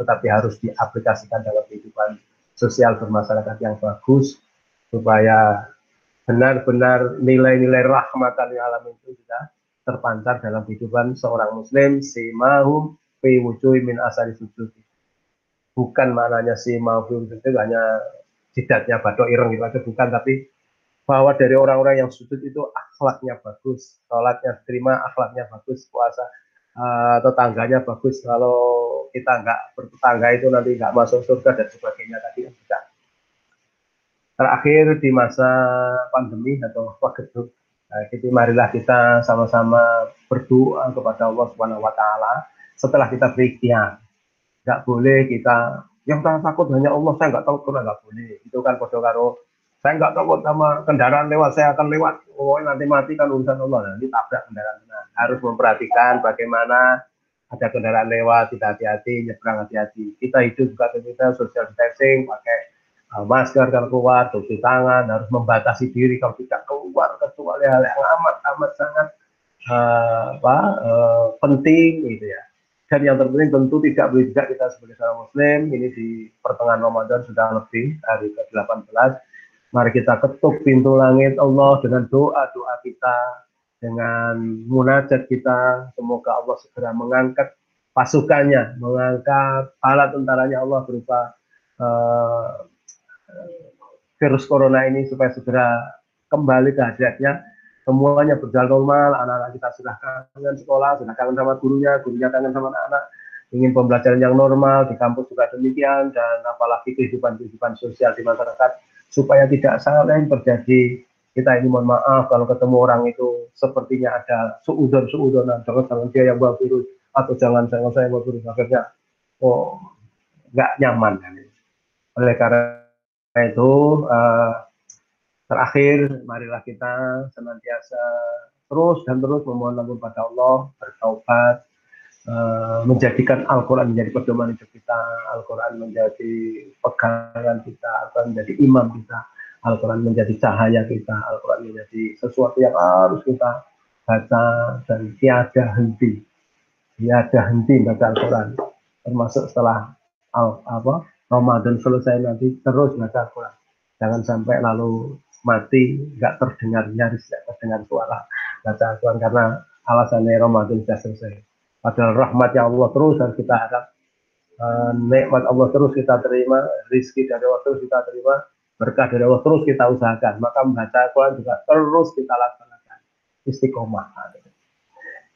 tetapi harus diaplikasikan dalam kehidupan sosial bermasyarakat yang bagus, supaya benar-benar nilai-nilai rahmatan alam itu sudah terpancar dalam kehidupan seorang muslim. Si mahum fi wujuhi min asari sujud. Bukan maknanya si mahum itu hanya jidatnya badok ireng gitu aja bukan tapi bahwa dari orang-orang yang sujud itu akhlaknya bagus sholatnya terima akhlaknya bagus puasa uh, tetangganya bagus. Kalau kita nggak bertetangga itu nanti nggak masuk surga dan sebagainya tadi kan tidak terakhir di masa pandemi atau waktu nah, jadi marilah kita sama-sama berdoa kepada Allah Subhanahu wa taala setelah kita berikhtiar. Enggak boleh kita yang tak takut hanya Allah, saya nggak takut karena nggak boleh. Itu kan bodoh karo saya nggak takut sama kendaraan lewat, saya akan lewat. Oh nanti mati kan urusan Allah. Nanti tabrak kendaraan. Nah, harus memperhatikan bagaimana ada kendaraan lewat, tidak hati-hati, nyebrang hati-hati. Kita hidup juga kita social distancing, pakai uh, masker kalau keluar, cuci tangan, harus membatasi diri kalau tidak keluar kecuali hal yang amat amat sangat uh, apa uh, penting gitu ya. Dan yang terpenting tentu tidak boleh juga kita sebagai seorang muslim ini di pertengahan Ramadan sudah lebih hari ke-18 mari kita ketuk pintu langit Allah dengan doa-doa kita dengan munajat kita semoga Allah segera mengangkat pasukannya mengangkat alat tentaranya Allah berupa uh, virus corona ini supaya segera kembali ke hadiratnya. Semuanya berjalan normal anak-anak kita sudah kangen sekolah sudah kangen sama gurunya gurunya kangen sama anak-anak ingin pembelajaran yang normal di kampus juga demikian dan apalagi kehidupan-kehidupan sosial di masyarakat supaya tidak saling terjadi kita ini mohon maaf kalau ketemu orang itu sepertinya ada suudon suudonan jangan jangan dia yang bawa virus atau jangan jangan saya bawa virus. Akhirnya oh nggak nyaman. Oleh karena itu uh, terakhir marilah kita senantiasa terus dan terus memohon ampun pada Allah bertaubat uh, menjadikan Al-Quran menjadi pedoman hidup kita Al-Quran menjadi pegangan kita Al-Quran menjadi imam kita Al-Quran menjadi cahaya kita Al-Quran menjadi sesuatu yang harus kita baca dan tiada henti tiada henti baca Al-Quran termasuk setelah al, apa Ramadan selesai nanti terus baca Al-Quran. Jangan sampai lalu mati nggak terdengar nyaris nggak terdengar suara baca Al-Quran karena alasannya Ramadan sudah selesai. Padahal rahmatnya Allah terus dan kita harap uh, nikmat Allah terus kita terima, rizki dari Allah terus kita terima, berkah dari Allah terus kita usahakan. Maka membaca Al-Quran juga terus kita laksanakan istiqomah.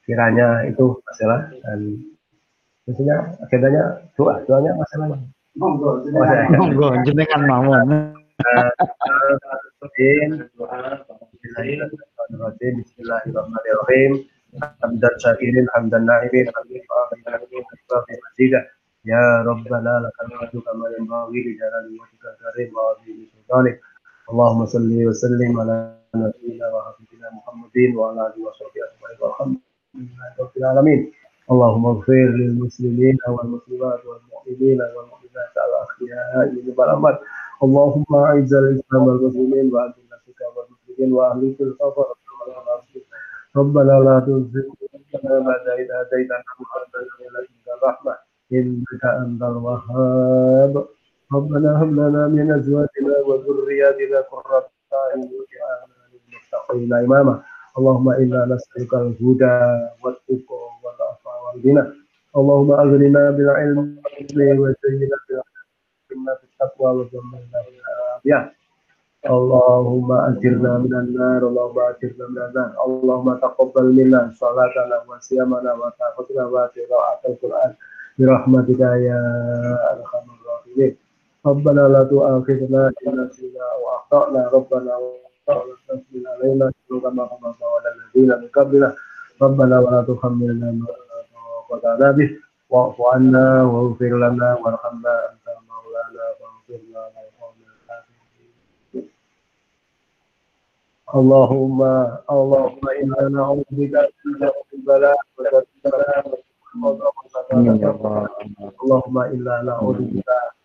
Kiranya itu masalah dan biasanya agendanya doa, doanya masalahnya. Monggo, monggo jenengan mawon. Bismillahirrahmanirrahim. Hamdan syakirin, hamdan naimin, hamdan Ya Rabbana lakal hamdu kama yanbaghi li jalali wajhika karim wa azimi ذلك اللهم صل وسلم على نبينا وحبيبنا محمد وعلى آله وصحبه أجمعين. والحمد لله رب العالمين. اللهم اغفر للمسلمين والمسلمات والمؤمنين والمؤمنات على الاخياء بالامر اللهم أعز الإسلام والمسلمين واعز الشرك والمسلمين واهلك الكفر ربنا لا تزغ قلوبنا بعد إذ هديتنا وهب لنا من لدنك رحمة إنك أنت الوهاب. ربنا هب لنا من أزواجنا وذرياتنا قرة أعين واجعلنا للمتقين إماما اللهم إنا نسألك الهدى والتقى والعفو والغنى اللهم أغننا بالعلم وزينا بالعلم في التقوى وجملنا بالعافية اللهم أجرنا من النار اللهم أجرنا من النار اللهم تقبل منا صلاتنا وصيامنا وتعبدنا وقراءة القرآن برحمتك يا أرحم الراحمين ربنا لا تؤاخذنا إن نسينا أو أخطأنا ربنا ولا تحمل علينا كما حملت على الذين من قبلنا ربنا ولا تحملنا ما لا طاقة لنا به واعف عنا واغفر لنا وارحمنا أنت مولانا فاغفر لنا اللهم اللهم انا نعوذ بك من البلاء والبلاء اللهم انا نعوذ بك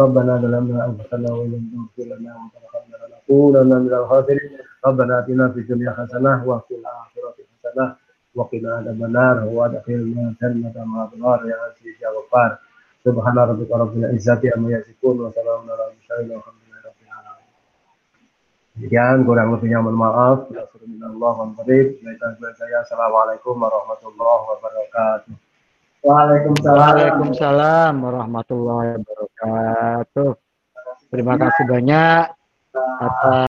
ربنا ظلمنا انفسنا وان لم تغفر لنا وترحمنا لنكونن من الخاسرين ربنا اتنا في الدنيا حسنه وفي الاخره حسنه وقنا عذاب النار وادخلنا جنة مع الابرار يا عزيز يا غفار سبحان ربك رب العزة عما يصفون وسلام على المرسلين والحمد لله رب العالمين Demikian kurang lebihnya mohon maaf. Assalamualaikum warahmatullahi wabarakatuh. Waalaikumsalam. Waalaikumsalam warahmatullahi wabarakatuh. Terima kasih banyak atas